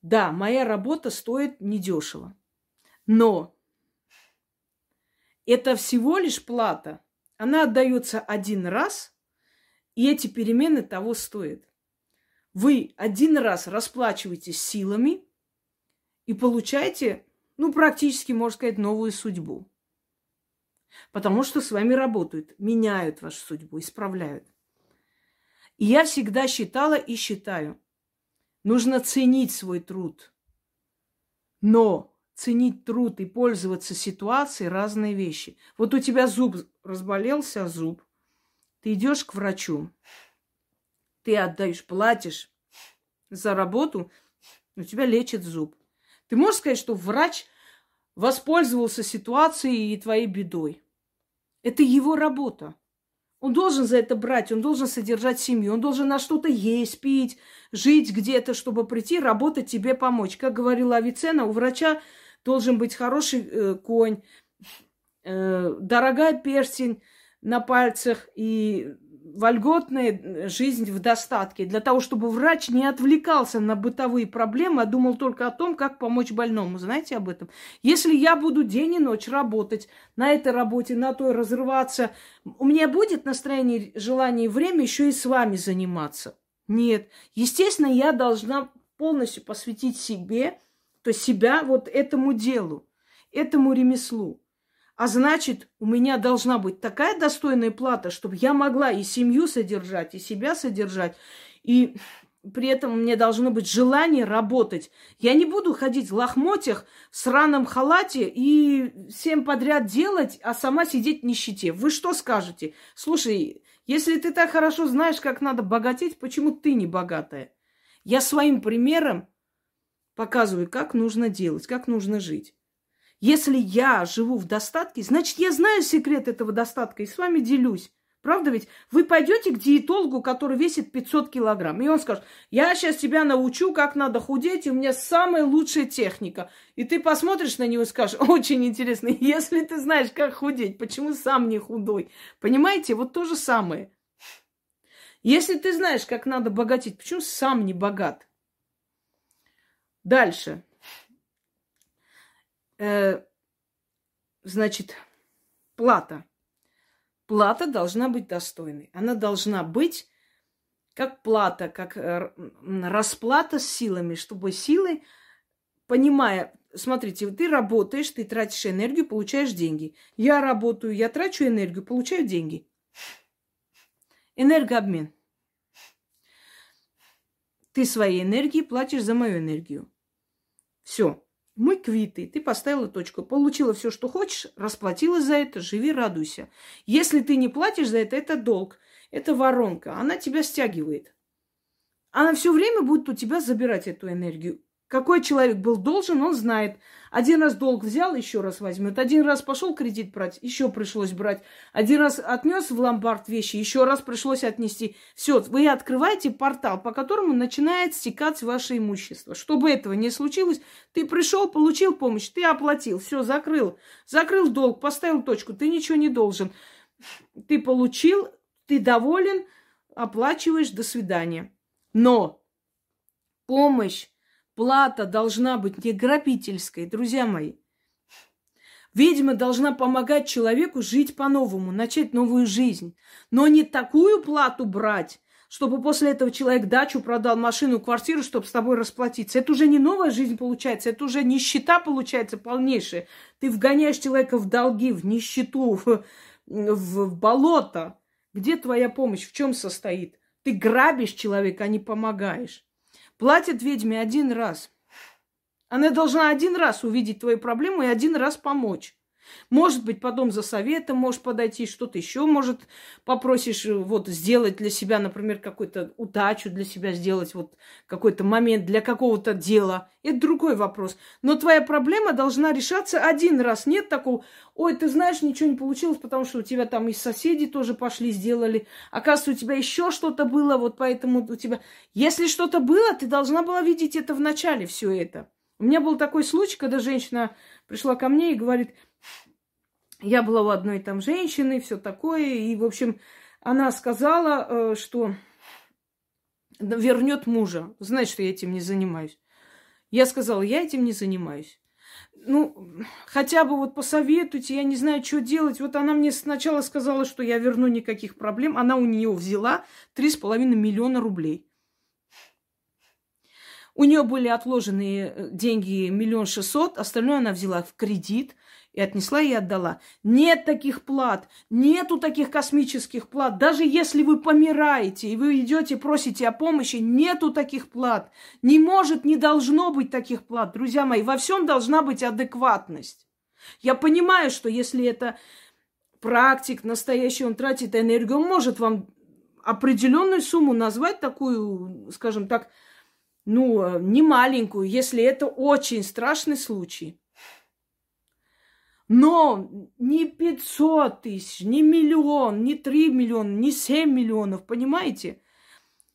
Да, моя работа стоит недешево, но это всего лишь плата. Она отдается один раз, и эти перемены того стоят. Вы один раз расплачиваетесь силами и получаете, ну, практически, можно сказать, новую судьбу. Потому что с вами работают, меняют вашу судьбу, исправляют. И я всегда считала и считаю, нужно ценить свой труд. Но ценить труд и пользоваться ситуацией разные вещи. Вот у тебя зуб разболелся, зуб. Ты идешь к врачу, ты отдаешь, платишь за работу, у тебя лечит зуб. Ты можешь сказать, что врач воспользовался ситуацией и твоей бедой. Это его работа. Он должен за это брать, он должен содержать семью, он должен на что-то есть, пить, жить где-то, чтобы прийти, работать, тебе помочь. Как говорила Авиценна, у врача должен быть хороший э, конь, э, дорогая перстень на пальцах и вольготная жизнь в достатке, для того, чтобы врач не отвлекался на бытовые проблемы, а думал только о том, как помочь больному. Знаете об этом? Если я буду день и ночь работать на этой работе, на той разрываться, у меня будет настроение, желание и время еще и с вами заниматься. Нет. Естественно, я должна полностью посвятить себе то себя вот этому делу, этому ремеслу. А значит, у меня должна быть такая достойная плата, чтобы я могла и семью содержать, и себя содержать, и при этом мне должно быть желание работать. Я не буду ходить в лохмотьях, в сраном халате и всем подряд делать, а сама сидеть в нищете. Вы что скажете? Слушай, если ты так хорошо знаешь, как надо богатеть, почему ты не богатая? Я своим примером показываю, как нужно делать, как нужно жить. Если я живу в достатке, значит, я знаю секрет этого достатка и с вами делюсь. Правда ведь? Вы пойдете к диетологу, который весит 500 килограмм, и он скажет, я сейчас тебя научу, как надо худеть, и у меня самая лучшая техника. И ты посмотришь на него и скажешь, очень интересно, если ты знаешь, как худеть, почему сам не худой? Понимаете? Вот то же самое. Если ты знаешь, как надо богатеть, почему сам не богат? Дальше. Э, значит, плата. Плата должна быть достойной. Она должна быть как плата, как э, расплата с силами, чтобы силы, понимая, смотрите, ты работаешь, ты тратишь энергию, получаешь деньги. Я работаю, я трачу энергию, получаю деньги. Энергообмен. Ты своей энергией платишь за мою энергию. Все. Мы квиты. Ты поставила точку. Получила все, что хочешь, расплатилась за это, живи, радуйся. Если ты не платишь за это, это долг. Это воронка. Она тебя стягивает. Она все время будет у тебя забирать эту энергию. Какой человек был должен, он знает. Один раз долг взял, еще раз возьмет. Один раз пошел кредит брать, еще пришлось брать. Один раз отнес в ломбард вещи, еще раз пришлось отнести. Все, вы открываете портал, по которому начинает стекать ваше имущество. Чтобы этого не случилось, ты пришел, получил помощь, ты оплатил, все, закрыл. Закрыл долг, поставил точку, ты ничего не должен. Ты получил, ты доволен, оплачиваешь, до свидания. Но помощь плата должна быть не грабительской, друзья мои. Ведьма должна помогать человеку жить по-новому, начать новую жизнь. Но не такую плату брать, чтобы после этого человек дачу продал, машину, квартиру, чтобы с тобой расплатиться. Это уже не новая жизнь получается, это уже нищета получается полнейшая. Ты вгоняешь человека в долги, в нищету, в, в, в болото. Где твоя помощь? В чем состоит? Ты грабишь человека, а не помогаешь. Платит ведьме один раз. Она должна один раз увидеть твою проблему и один раз помочь. Может быть, потом за советом можешь подойти, что-то еще, может, попросишь э, вот сделать для себя, например, какую-то удачу для себя сделать, вот какой-то момент для какого-то дела. Это другой вопрос. Но твоя проблема должна решаться один раз. Нет такого, ой, ты знаешь, ничего не получилось, потому что у тебя там и соседи тоже пошли, сделали. Оказывается, у тебя еще что-то было, вот поэтому у тебя... Если что-то было, ты должна была видеть это в начале, все это. У меня был такой случай, когда женщина пришла ко мне и говорит, я была у одной там женщины, все такое. И, в общем, она сказала, э, что вернет мужа. Знаете, что я этим не занимаюсь. Я сказала, я этим не занимаюсь. Ну, хотя бы вот посоветуйте, я не знаю, что делать. Вот она мне сначала сказала, что я верну никаких проблем. Она у нее взяла 3,5 миллиона рублей. У нее были отложенные э, деньги миллион шестьсот, остальное она взяла в кредит и отнесла и отдала. Нет таких плат, нету таких космических плат. Даже если вы помираете и вы идете, просите о помощи, нету таких плат. Не может, не должно быть таких плат. Друзья мои, во всем должна быть адекватность. Я понимаю, что если это практик настоящий, он тратит энергию, он может вам определенную сумму назвать такую, скажем так, ну, не маленькую, если это очень страшный случай. Но не 500 тысяч, не миллион, не 3 миллиона, не 7 миллионов, понимаете?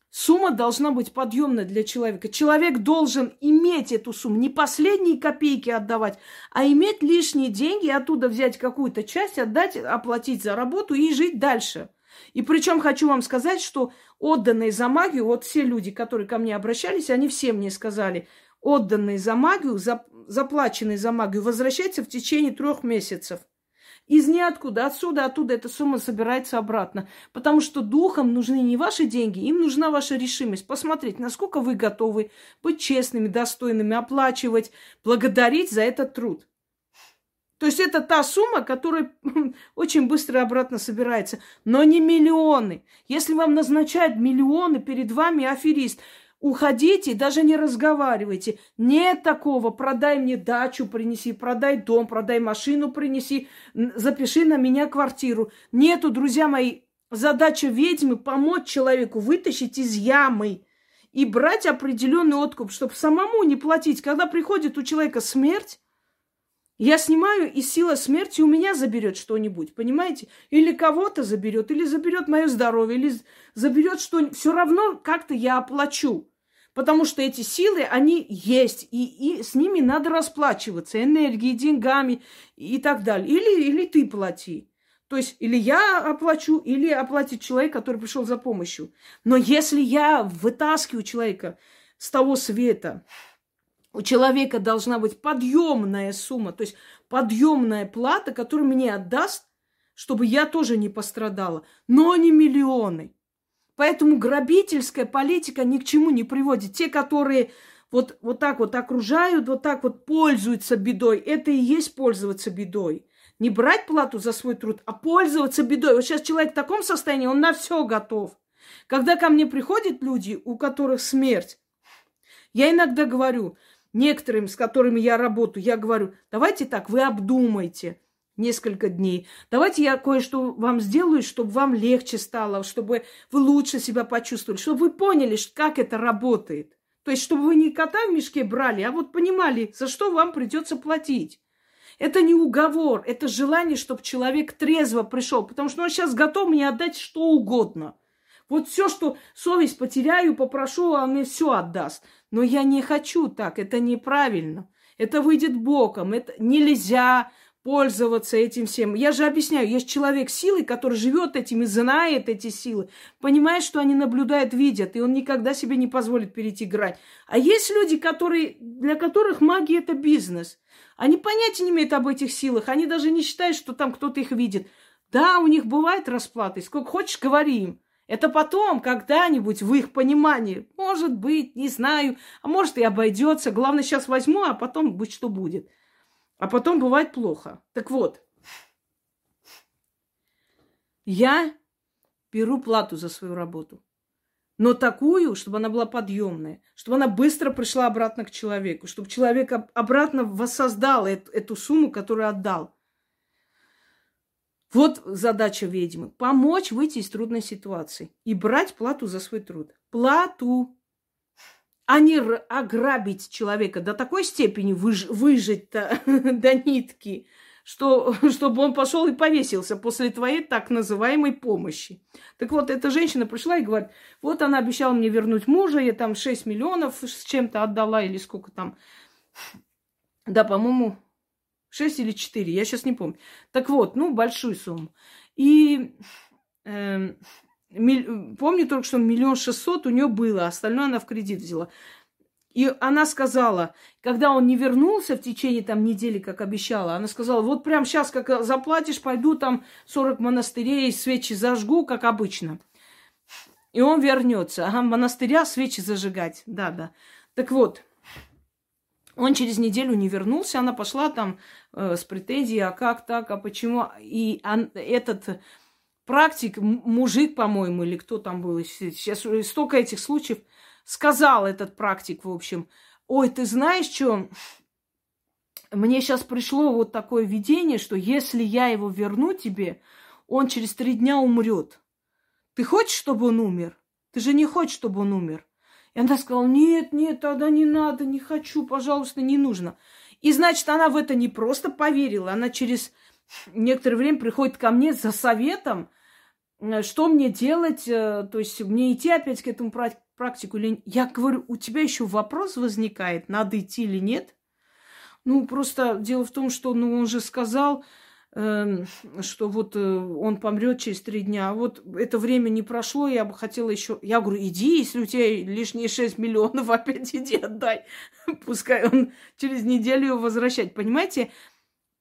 Сумма должна быть подъемной для человека. Человек должен иметь эту сумму, не последние копейки отдавать, а иметь лишние деньги, оттуда взять какую-то часть, отдать, оплатить за работу и жить дальше. И причем хочу вам сказать, что отданные за магию, вот все люди, которые ко мне обращались, они все мне сказали, отданные за магию, за, заплаченные за магию, возвращаются в течение трех месяцев. Из ниоткуда, отсюда, оттуда эта сумма собирается обратно. Потому что духам нужны не ваши деньги, им нужна ваша решимость. Посмотреть, насколько вы готовы быть честными, достойными, оплачивать, благодарить за этот труд. То есть это та сумма, которая очень быстро обратно собирается. Но не миллионы. Если вам назначают миллионы, перед вами аферист – Уходите, даже не разговаривайте. Нет такого, продай мне дачу, принеси, продай дом, продай машину, принеси, запиши на меня квартиру. Нету, друзья мои, задача ведьмы помочь человеку вытащить из ямы и брать определенный откуп, чтобы самому не платить. Когда приходит у человека смерть, я снимаю, и сила смерти у меня заберет что-нибудь, понимаете? Или кого-то заберет, или заберет мое здоровье, или заберет что-нибудь. Все равно как-то я оплачу. Потому что эти силы, они есть, и, и с ними надо расплачиваться энергией, деньгами и так далее. Или, или ты плати. То есть или я оплачу, или оплатит человек, который пришел за помощью. Но если я вытаскиваю человека с того света, у человека должна быть подъемная сумма, то есть подъемная плата, которую мне отдаст, чтобы я тоже не пострадала, но не миллионы. Поэтому грабительская политика ни к чему не приводит. Те, которые вот, вот так вот окружают, вот так вот пользуются бедой, это и есть пользоваться бедой. Не брать плату за свой труд, а пользоваться бедой. Вот сейчас человек в таком состоянии, он на все готов. Когда ко мне приходят люди, у которых смерть, я иногда говорю, некоторым, с которыми я работаю, я говорю, давайте так, вы обдумайте – несколько дней. Давайте я кое-что вам сделаю, чтобы вам легче стало, чтобы вы лучше себя почувствовали, чтобы вы поняли, как это работает. То есть, чтобы вы не кота в мешке брали, а вот понимали, за что вам придется платить. Это не уговор, это желание, чтобы человек трезво пришел, потому что он сейчас готов мне отдать что угодно. Вот все, что совесть потеряю, попрошу, а он мне все отдаст. Но я не хочу так, это неправильно. Это выйдет боком, это нельзя пользоваться этим всем. Я же объясняю, есть человек силы, который живет этим и знает эти силы, понимает, что они наблюдают, видят, и он никогда себе не позволит перейти грань. А есть люди, которые, для которых магия это бизнес. Они понятия не имеют об этих силах, они даже не считают, что там кто-то их видит. Да, у них бывает расплаты, сколько хочешь, говори им. Это потом, когда-нибудь, в их понимании. Может быть, не знаю, а может и обойдется. Главное, сейчас возьму, а потом будь что будет. А потом бывает плохо. Так вот, я беру плату за свою работу. Но такую, чтобы она была подъемная, чтобы она быстро пришла обратно к человеку, чтобы человек обратно воссоздал эту, эту сумму, которую отдал. Вот задача ведьмы. Помочь выйти из трудной ситуации и брать плату за свой труд. Плату а не ограбить человека до такой степени, выж, выжить-то до нитки, что, чтобы он пошел и повесился после твоей так называемой помощи. Так вот, эта женщина пришла и говорит, вот она обещала мне вернуть мужа, я там 6 миллионов с чем-то отдала, или сколько там. Да, по-моему, 6 или 4, я сейчас не помню. Так вот, ну, большую сумму. И э, помню только, что миллион шестьсот у нее было, остальное она в кредит взяла. И она сказала, когда он не вернулся в течение там недели, как обещала, она сказала, вот прям сейчас, как заплатишь, пойду там 40 монастырей, свечи зажгу, как обычно. И он вернется. Ага, монастыря свечи зажигать. Да, да. Так вот, он через неделю не вернулся, она пошла там э, с претензией, а как так, а почему? И он, этот практик, мужик, по-моему, или кто там был, сейчас столько этих случаев, сказал этот практик, в общем, ой, ты знаешь, что мне сейчас пришло вот такое видение, что если я его верну тебе, он через три дня умрет. Ты хочешь, чтобы он умер? Ты же не хочешь, чтобы он умер. И она сказала, нет, нет, тогда не надо, не хочу, пожалуйста, не нужно. И значит, она в это не просто поверила, она через некоторое время приходит ко мне за советом, Э, что мне делать, э, то есть мне идти опять к этому практику или Я говорю, у тебя еще вопрос возникает, надо идти или нет? Ну, просто дело в том, что ну, он же сказал, э, что вот э, он помрет через три дня. А вот это время не прошло, я бы хотела еще... Я говорю, иди, если у тебя лишние 6 миллионов, опять иди отдай. Пускай он через неделю его возвращать. Понимаете?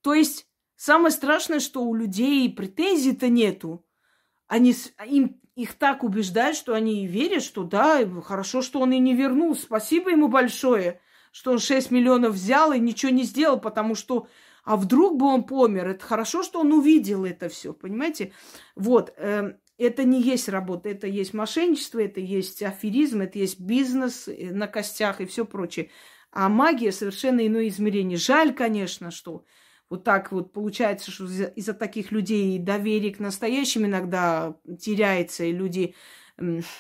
То есть самое страшное, что у людей претензий-то нету. Они, им, их так убеждают, что они верят, что да, хорошо, что он и не вернул. Спасибо ему большое, что он 6 миллионов взял и ничего не сделал, потому что а вдруг бы он помер? Это хорошо, что он увидел это все, понимаете? Вот, э, это не есть работа, это есть мошенничество, это есть аферизм, это есть бизнес э, на костях и все прочее. А магия совершенно иное измерение. Жаль, конечно, что вот так вот получается, что из-за, из таких людей доверие к настоящим иногда теряется, и люди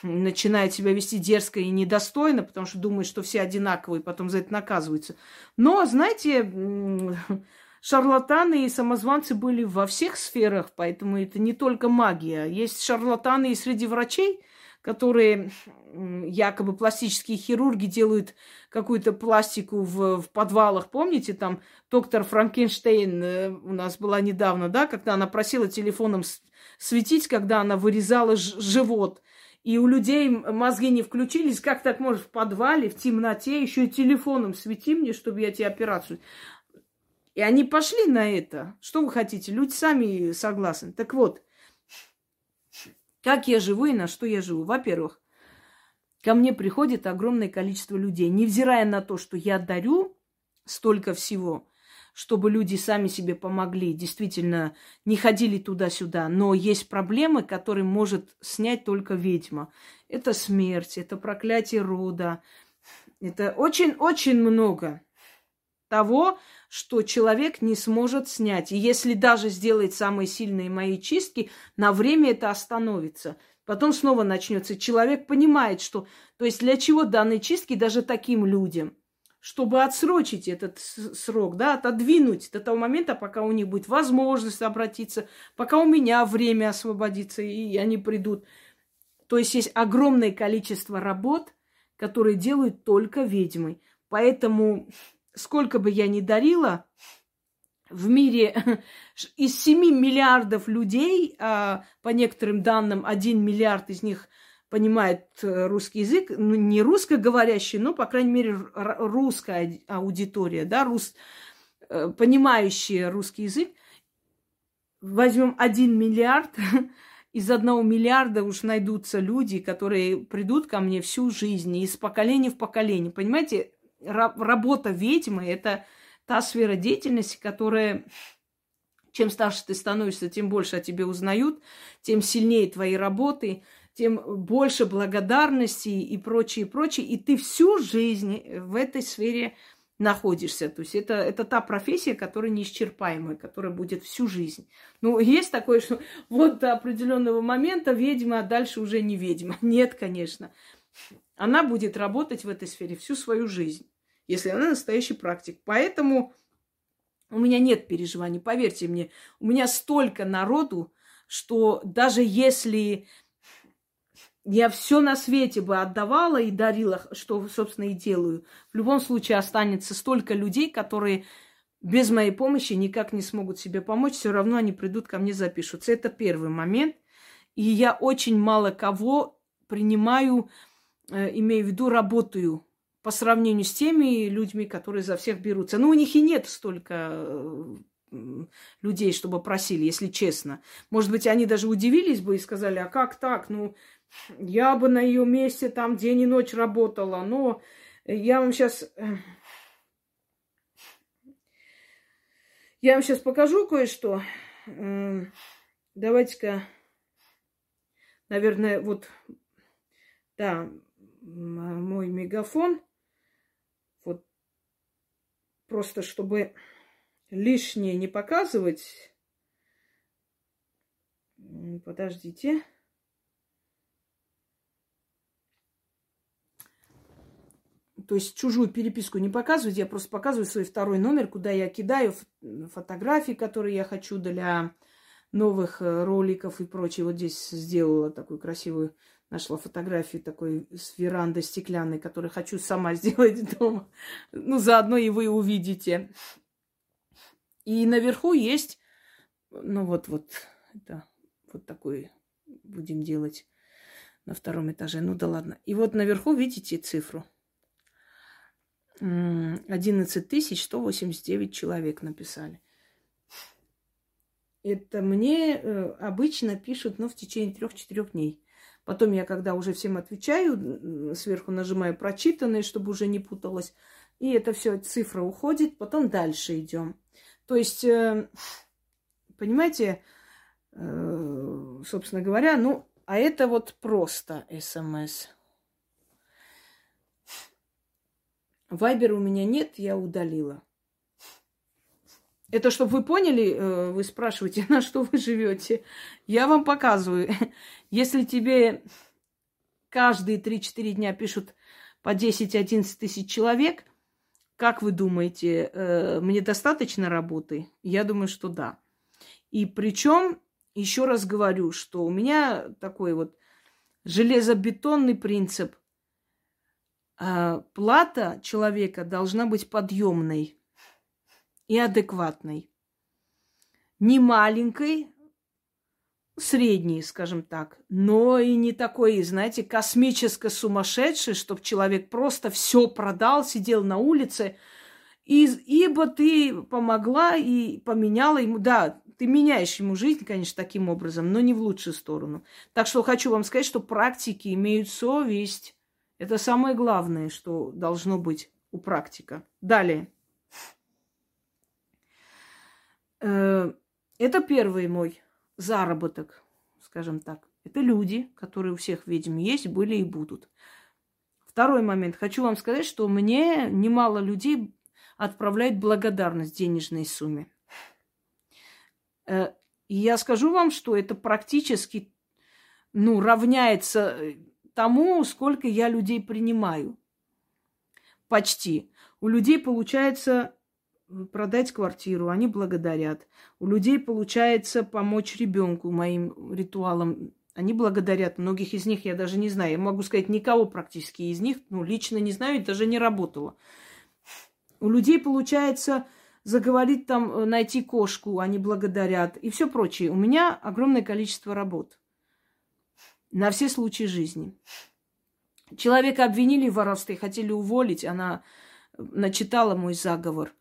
начинают себя вести дерзко и недостойно, потому что думают, что все одинаковые, потом за это наказываются. Но, знаете, шарлатаны и самозванцы были во всех сферах, поэтому это не только магия. Есть шарлатаны и среди врачей, которые якобы пластические хирурги делают какую-то пластику в, в подвалах. Помните, там доктор Франкенштейн э, у нас была недавно, да, когда она просила телефоном светить, когда она вырезала живот. И у людей мозги не включились. Как так можешь в подвале, в темноте, еще и телефоном свети мне, чтобы я тебе операцию... И они пошли на это. Что вы хотите? Люди сами согласны. Так вот, как я живу и на что я живу? Во-первых, ко мне приходит огромное количество людей. Невзирая на то, что я дарю столько всего, чтобы люди сами себе помогли, действительно не ходили туда-сюда. Но есть проблемы, которые может снять только ведьма. Это смерть, это проклятие рода. Это очень-очень много того, что человек не сможет снять. И если даже сделает самые сильные мои чистки, на время это остановится. Потом снова начнется. Человек понимает, что... То есть для чего данные чистки даже таким людям? Чтобы отсрочить этот срок, да, отодвинуть до того момента, пока у них будет возможность обратиться, пока у меня время освободится, и они придут. То есть есть огромное количество работ, которые делают только ведьмы. Поэтому сколько бы я ни дарила, в мире из 7 миллиардов людей, а по некоторым данным 1 миллиард из них понимает э, русский язык, ну, не русскоговорящий, но, по крайней мере, русская аудитория, да, рус, э, понимающие русский язык, возьмем 1 миллиард, из одного миллиарда уж найдутся люди, которые придут ко мне всю жизнь, из поколения в поколение. Понимаете, работа ведьмы – это та сфера деятельности, которая чем старше ты становишься, тем больше о тебе узнают, тем сильнее твои работы, тем больше благодарности и прочее, прочее. И ты всю жизнь в этой сфере находишься. То есть это, это та профессия, которая неисчерпаемая, которая будет всю жизнь. Ну, есть такое, что вот до определенного момента ведьма, а дальше уже не ведьма. Нет, конечно. Она будет работать в этой сфере всю свою жизнь если она настоящий практик. Поэтому у меня нет переживаний, поверьте мне. У меня столько народу, что даже если я все на свете бы отдавала и дарила, что, собственно, и делаю, в любом случае останется столько людей, которые без моей помощи никак не смогут себе помочь, все равно они придут ко мне, запишутся. Это первый момент. И я очень мало кого принимаю, э, имею в виду, работаю по сравнению с теми людьми, которые за всех берутся. Ну, у них и нет столько э, людей, чтобы просили, если честно. Может быть, они даже удивились бы и сказали, а как так? Ну, я бы на ее месте там день и ночь работала, но я вам сейчас... Я вам сейчас покажу кое-что. Давайте-ка, наверное, вот, да, мой мегафон просто чтобы лишнее не показывать. Подождите. То есть чужую переписку не показывать, я просто показываю свой второй номер, куда я кидаю фотографии, которые я хочу для новых э, роликов и прочее. Вот здесь сделала такую красивую Нашла фотографию такой с веранды стеклянной, которую хочу сама сделать дома. Ну, заодно и вы увидите. И наверху есть, ну вот, вот, это вот такой будем делать на втором этаже. Ну да ладно. И вот наверху видите цифру. 11 189 человек написали. Это мне э, обычно пишут, ну, в течение трех-четырех дней. Потом я, когда уже всем отвечаю, сверху нажимаю прочитанные, чтобы уже не путалось. И это все цифра уходит. Потом дальше идем. То есть, э, понимаете, э, собственно говоря, ну, а это вот просто смс. Вайбера у меня нет, я удалила. Это чтобы вы поняли, э, вы спрашиваете, на что вы живете. Я вам показываю. Если тебе каждые 3-4 дня пишут по 10-11 тысяч человек, как вы думаете, э, мне достаточно работы? Я думаю, что да. И причем, еще раз говорю, что у меня такой вот железобетонный принцип. Э, плата человека должна быть подъемной и адекватной. Не маленькой, средней, скажем так, но и не такой, знаете, космически сумасшедший, чтобы человек просто все продал, сидел на улице, и, ибо ты помогла и поменяла ему, да, ты меняешь ему жизнь, конечно, таким образом, но не в лучшую сторону. Так что хочу вам сказать, что практики имеют совесть. Это самое главное, что должно быть у практика. Далее. Э, это первый мой заработок, скажем так. Это люди, которые у всех ведьм есть, были и будут. Второй момент. Хочу вам сказать, что мне немало людей отправляют благодарность денежной сумме. Э, и я скажу вам, что это практически ну, равняется э, тому, сколько я людей принимаю. Почти. У людей получается продать квартиру, они благодарят. У людей получается помочь ребенку моим ритуалам. Они благодарят. Многих из них я даже не знаю. Я могу сказать, никого практически из них, ну, лично не знаю, даже не работала. У людей получается заговорить там, э, найти кошку, они благодарят и все прочее. У меня огромное количество работ на все случаи жизни. Человека обвинили в воровстве, хотели уволить, она начитала мой заговор.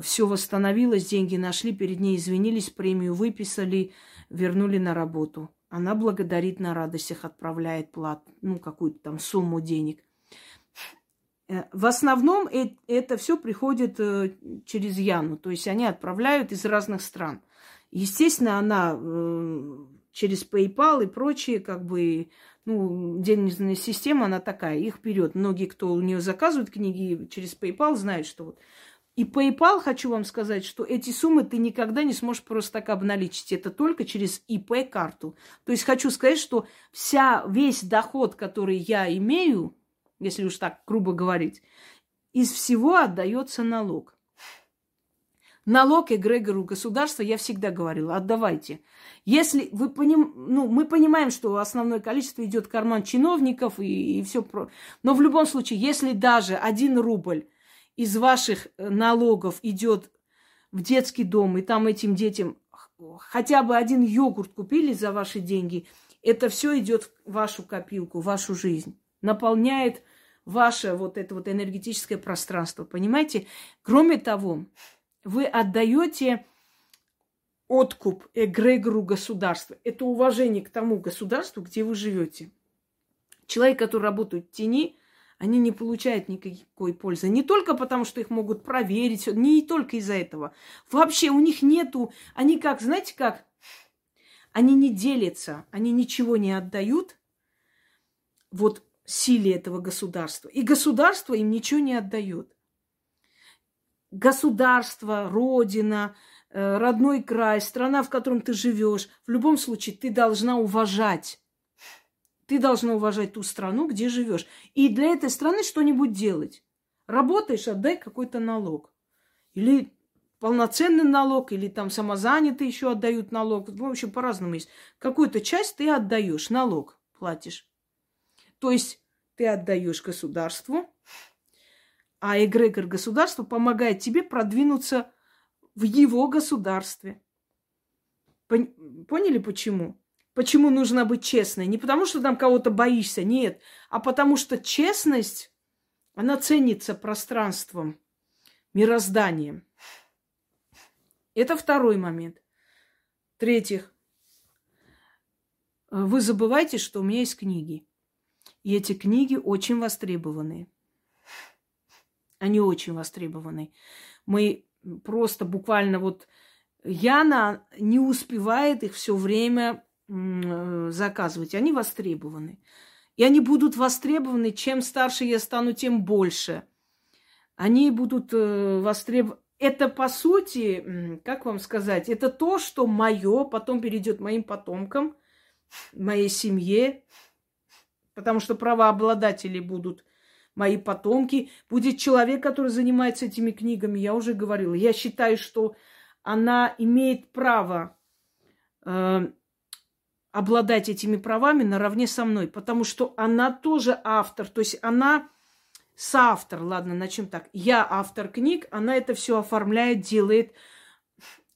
Все восстановилось, деньги нашли, перед ней извинились, премию выписали, вернули на работу. Она благодарит на радостях, отправляет плат, ну, какую-то там сумму денег. Э, в основном это все приходит э, через Яну, то есть они отправляют из разных стран. Естественно, она э, через PayPal и прочие, как бы, ну, денежная система, она такая, их вперед. Многие, кто у нее заказывают книги через PayPal, знают, что вот. И PayPal, хочу вам сказать, что эти суммы ты никогда не сможешь просто так обналичить. Это только через ИП-карту. То есть хочу сказать, что вся, весь доход, который я имею, если уж так грубо говорить, из всего отдается налог. Налог эгрегору государства, я всегда говорила, отдавайте. Если вы поним... ну, мы понимаем, что основное количество идет в карман чиновников и, и все про... Но в любом случае, если даже один рубль из ваших э, налогов идет в детский дом, и там этим детям хотя бы один йогурт купили за ваши деньги, это все идет в вашу копилку, в вашу жизнь, наполняет ваше вот это вот энергетическое пространство, понимаете? Кроме того, вы отдаете откуп эгрегору государства. Это уважение к тому государству, где вы живете. Человек, который работает в тени, они не получают никакой пользы. Не только потому, что их могут проверить, не только из-за этого. Вообще у них нету, они как, знаете как, они не делятся, они ничего не отдают вот силе этого государства. И государство им ничего не отдает государство, родина, э, родной край, страна, в котором ты живешь, в любом случае ты должна уважать. Ты должна уважать ту страну, где живешь. И для этой страны что-нибудь делать. Работаешь, отдай какой-то налог. Или полноценный налог, или там самозанятые еще отдают налог. В общем, по-разному есть. Какую-то часть ты отдаешь, налог платишь. То есть ты отдаешь государству, а эгрегор государства помогает тебе продвинуться в его государстве. Поняли почему? Почему нужно быть честной? Не потому, что там кого-то боишься, нет, а потому что честность, она ценится пространством, мирозданием. Это второй момент. третьих, вы забываете, что у меня есть книги. И эти книги очень востребованные. Они очень востребованы. Мы просто буквально вот Яна не успевает их все время э, заказывать. Они востребованы. И они будут востребованы. Чем старше я стану, тем больше. Они будут э, востребованы. Это, по сути, как вам сказать, это то, что мое потом перейдет моим потомкам, моей семье, потому что правообладатели будут мои потомки, будет человек, который занимается этими книгами. Я уже говорила. Я считаю, что она имеет право э, обладать этими правами наравне со мной, потому что она тоже автор. То есть она соавтор. Ладно, начнем так. Я автор книг, она это все оформляет, делает.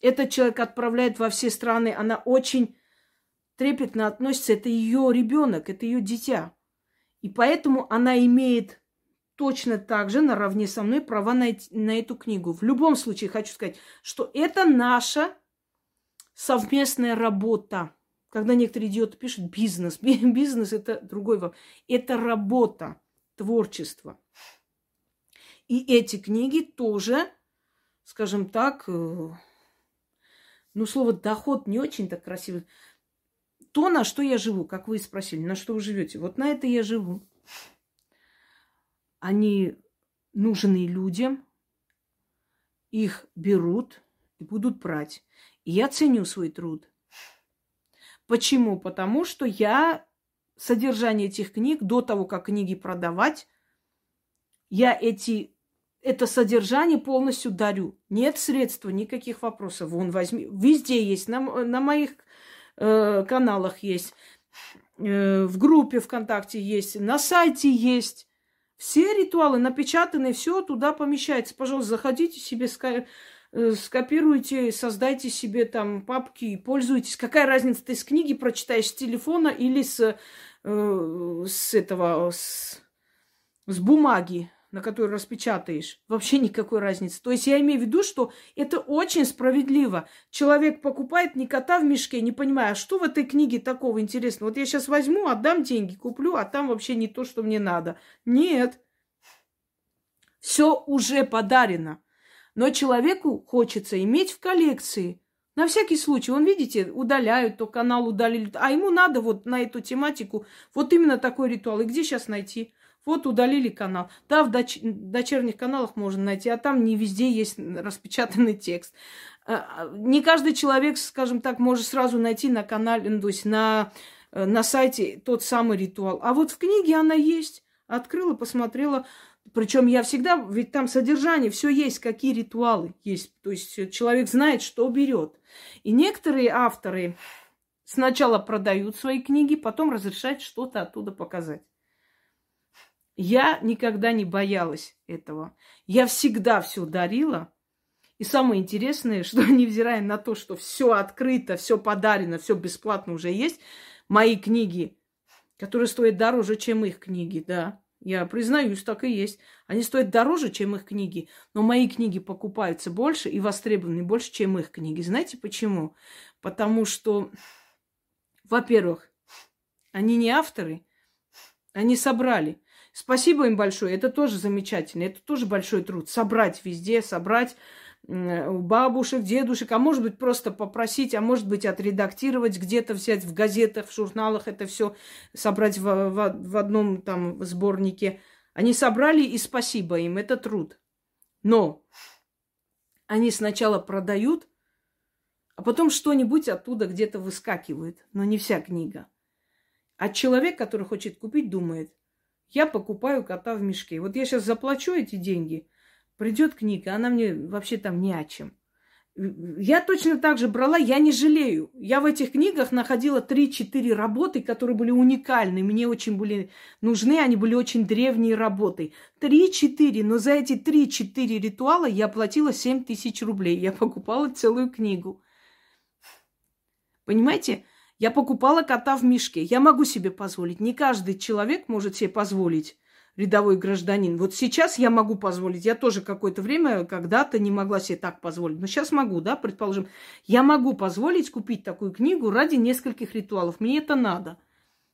Этот человек отправляет во все страны. Она очень трепетно относится. Это ее ребенок, это ее дитя. И поэтому она имеет точно так же наравне со мной права на, на эту книгу. В любом случае хочу сказать, что это наша совместная работа. Когда некоторые идиоты пишут бизнес, бизнес это другой вопрос. Это работа, творчество. И эти книги тоже, скажем так, э, ну, слово доход не очень так красиво. То, на что я живу, как вы спросили, на что вы живете. Вот на это я живу они нужны людям, их берут и будут брать. И я ценю свой труд. Почему? Потому что я содержание этих книг до того, как книги продавать, я эти, это содержание полностью дарю. Нет средств, никаких вопросов. Вон возьми. Везде есть, на, на моих э, каналах есть, э, в группе ВКонтакте есть, на сайте есть. Все ритуалы напечатаны, все туда помещается. Пожалуйста, заходите себе, скопируйте, создайте себе там папки и пользуйтесь. Какая разница, ты с книги прочитаешь с телефона или с, э, с этого, с, с бумаги на которую распечатаешь. Вообще никакой разницы. То есть я имею в виду, что это очень справедливо. Человек покупает не кота в мешке, не понимая, а что в этой книге такого интересного. Вот я сейчас возьму, отдам деньги, куплю, а там вообще не то, что мне надо. Нет. Все уже подарено. Но человеку хочется иметь в коллекции. На всякий случай, он, видите, удаляют, то канал удалили, а ему надо вот на эту тематику вот именно такой ритуал. И где сейчас найти? Вот удалили канал. Да, в доч- дочерних каналах можно найти, а там не везде есть распечатанный текст. А, а, не каждый человек, скажем так, может сразу найти на канале, ну, то есть на, э, на сайте тот самый ритуал. А вот в книге она есть. Открыла, посмотрела. Причем я всегда, ведь там содержание, все есть, какие ритуалы есть. То есть человек знает, что берет. И некоторые авторы сначала продают свои книги, потом разрешают что-то оттуда показать. Я никогда не боялась этого. Я всегда все дарила. И самое интересное, что невзирая на то, что все открыто, все подарено, все бесплатно уже есть, мои книги, которые стоят дороже, чем их книги, да, я признаюсь, так и есть. Они стоят дороже, чем их книги, но мои книги покупаются больше и востребованы больше, чем их книги. Знаете почему? Потому что, во-первых, они не авторы, они собрали. Спасибо им большое. Это тоже замечательно. Это тоже большой труд. Собрать везде, собрать у бабушек, дедушек, а может быть просто попросить, а может быть отредактировать, где-то взять в газетах, в журналах это все собрать в, в, в одном там сборнике. Они собрали и спасибо им, это труд. Но они сначала продают, а потом что-нибудь оттуда где-то выскакивает. Но не вся книга. А человек, который хочет купить, думает, я покупаю кота в мешке. Вот я сейчас заплачу эти деньги, придет книга, она мне вообще там не о чем. Я точно так же брала, я не жалею. Я в этих книгах находила 3-4 работы, которые были уникальны, мне очень были нужны, они были очень древние работы. 3-4, но за эти 3-4 ритуала я платила 7 тысяч рублей. Я покупала целую книгу. Понимаете? Я покупала кота в мешке. Я могу себе позволить. Не каждый человек может себе позволить рядовой гражданин. Вот сейчас я могу позволить. Я тоже какое-то время когда-то не могла себе так позволить. Но сейчас могу, да, предположим. Я могу позволить купить такую книгу ради нескольких ритуалов. Мне это надо.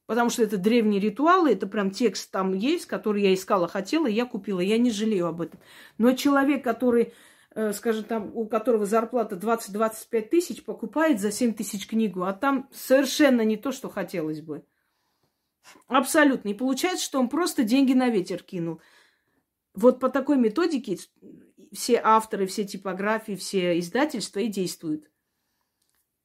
Потому что это древние ритуалы, это прям текст там есть, который я искала, хотела, я купила. Я не жалею об этом. Но человек, который Э, скажем, там, у которого зарплата 20-25 тысяч, покупает за 7 тысяч книгу, а там совершенно не то, что хотелось бы. Абсолютно. И получается, что он просто деньги на ветер кинул. Вот по такой методике все авторы, все типографии, все издательства и действуют.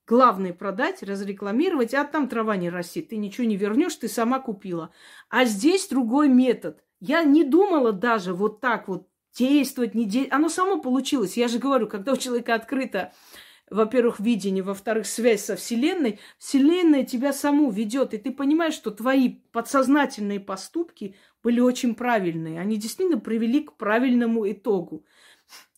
Главное продать, разрекламировать, а там трава не растет. Ты ничего не вернешь, ты сама купила. А здесь другой метод. Я не думала даже вот так вот действовать, не действовать. Оно само получилось. Я же говорю, когда у человека открыто, во-первых, видение, во-вторых, связь со Вселенной, Вселенная тебя саму ведет, и ты понимаешь, что твои подсознательные поступки были очень правильные. Они действительно привели к правильному итогу.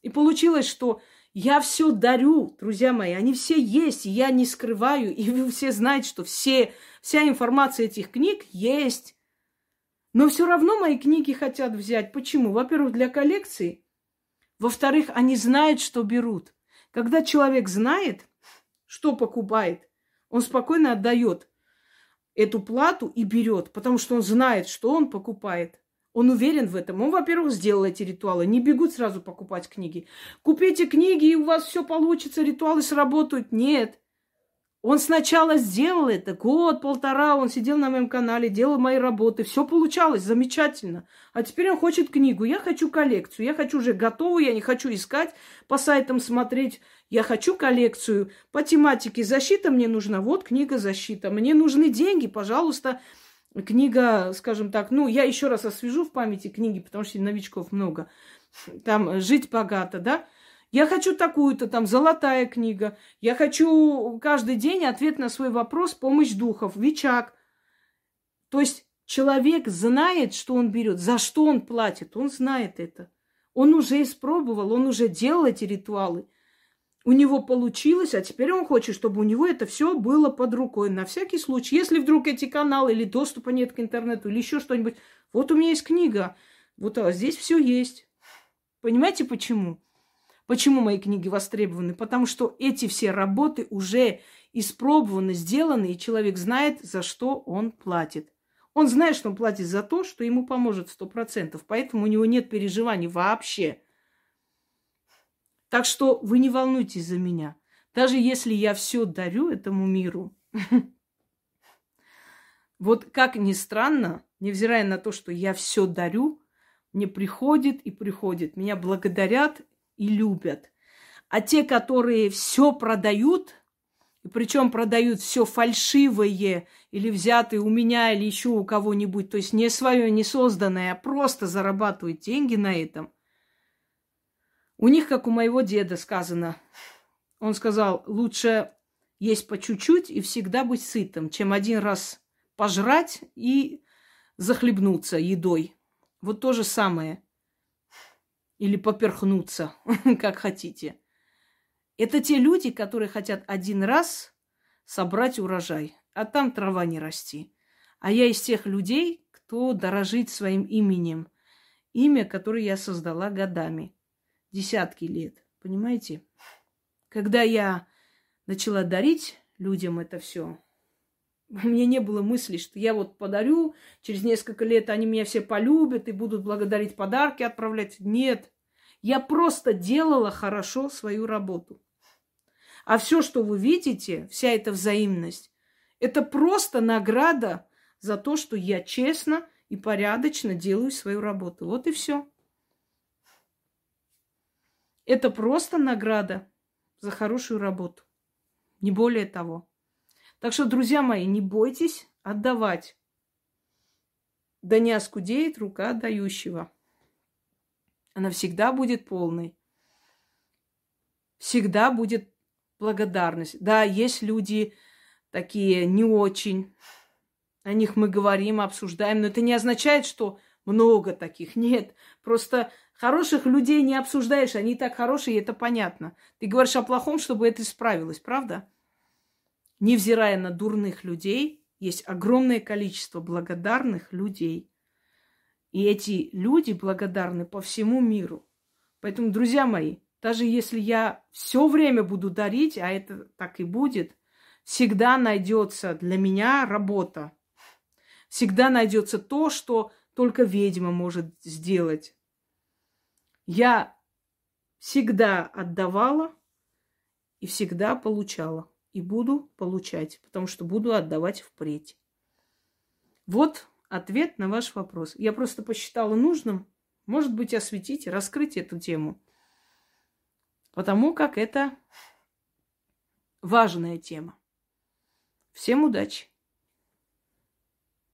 И получилось, что я все дарю, друзья мои, они все есть, я не скрываю, и вы все знаете, что все, вся информация этих книг есть. Но все равно мои книги хотят взять. Почему? Во-первых, для коллекции. Во-вторых, они знают, что берут. Когда человек знает, что покупает, он спокойно отдает эту плату и берет, потому что он знает, что он покупает. Он уверен в этом. Он, во-первых, сделал эти ритуалы. Не бегут сразу покупать книги. Купите книги, и у вас все получится, ритуалы сработают. Нет. Он сначала сделал это, год-полтора он сидел на моем канале, делал мои работы, все получалось замечательно. А теперь он хочет книгу, я хочу коллекцию, я хочу уже готовую, я не хочу искать, по сайтам смотреть, я хочу коллекцию. По тематике защита мне нужна, вот книга защита, мне нужны деньги, пожалуйста, книга, скажем так, ну, я еще раз освежу в памяти книги, потому что новичков много, там «Жить богато», да, я хочу такую-то там золотая книга. Я хочу каждый день ответ на свой вопрос помощь духов, Вичак. То есть человек знает, что он берет, за что он платит. Он знает это. Он уже испробовал, он уже делал эти ритуалы. у него получилось, а теперь он хочет, чтобы у него это все было под рукой. На всякий случай, если вдруг эти каналы или доступа нет к интернету, или еще что-нибудь. Вот у меня есть книга, вот а здесь все есть. Понимаете почему? Почему мои книги востребованы? Потому что эти все работы уже испробованы, сделаны, и человек знает, за что он платит. Он знает, что он платит за то, что ему поможет сто процентов, поэтому у него нет переживаний вообще. Так что вы не волнуйтесь за меня. Даже если я все дарю этому миру, вот как ни странно, невзирая на то, что я все дарю, мне приходит и приходит. Меня благодарят и любят. А те, которые все продают, и причем продают все фальшивое или взятое у меня или еще у кого-нибудь, то есть не свое, не созданное, а просто зарабатывают деньги на этом. У них, как у моего деда сказано, он сказал, лучше есть по чуть-чуть и всегда быть сытым, чем один раз пожрать и захлебнуться едой. Вот то же самое. Или поперхнуться, как хотите. Это те люди, которые хотят один раз собрать урожай, а там трава не расти. А я из тех людей, кто дорожит своим именем. Имя, которое я создала годами. Десятки лет. Понимаете? Когда я начала дарить людям это все, у меня не было мысли, что я вот подарю, через несколько лет они меня все полюбят и будут благодарить подарки отправлять. Нет. Я просто делала хорошо свою работу. А все, что вы видите, вся эта взаимность, это просто награда за то, что я честно и порядочно делаю свою работу. Вот и все. Это просто награда за хорошую работу. Не более того. Так что, друзья мои, не бойтесь отдавать. Да не оскудеет рука дающего. Она всегда будет полной. Всегда будет благодарность. Да, есть люди такие не очень. О них мы говорим, обсуждаем, но это не означает, что много таких. Нет, просто хороших людей не обсуждаешь, они так хорошие, и это понятно. Ты говоришь о плохом, чтобы это исправилось, правда? Невзирая на дурных людей, есть огромное количество благодарных людей. И эти люди благодарны по всему миру. Поэтому, друзья мои, даже если я все время буду дарить, а это так и будет, всегда найдется для меня работа. Всегда найдется то, что только ведьма может сделать. Я всегда отдавала и всегда получала. И буду получать, потому что буду отдавать впредь. Вот ответ на ваш вопрос. Я просто посчитала нужным, может быть, осветить, раскрыть эту тему потому как это важная тема. Всем удачи!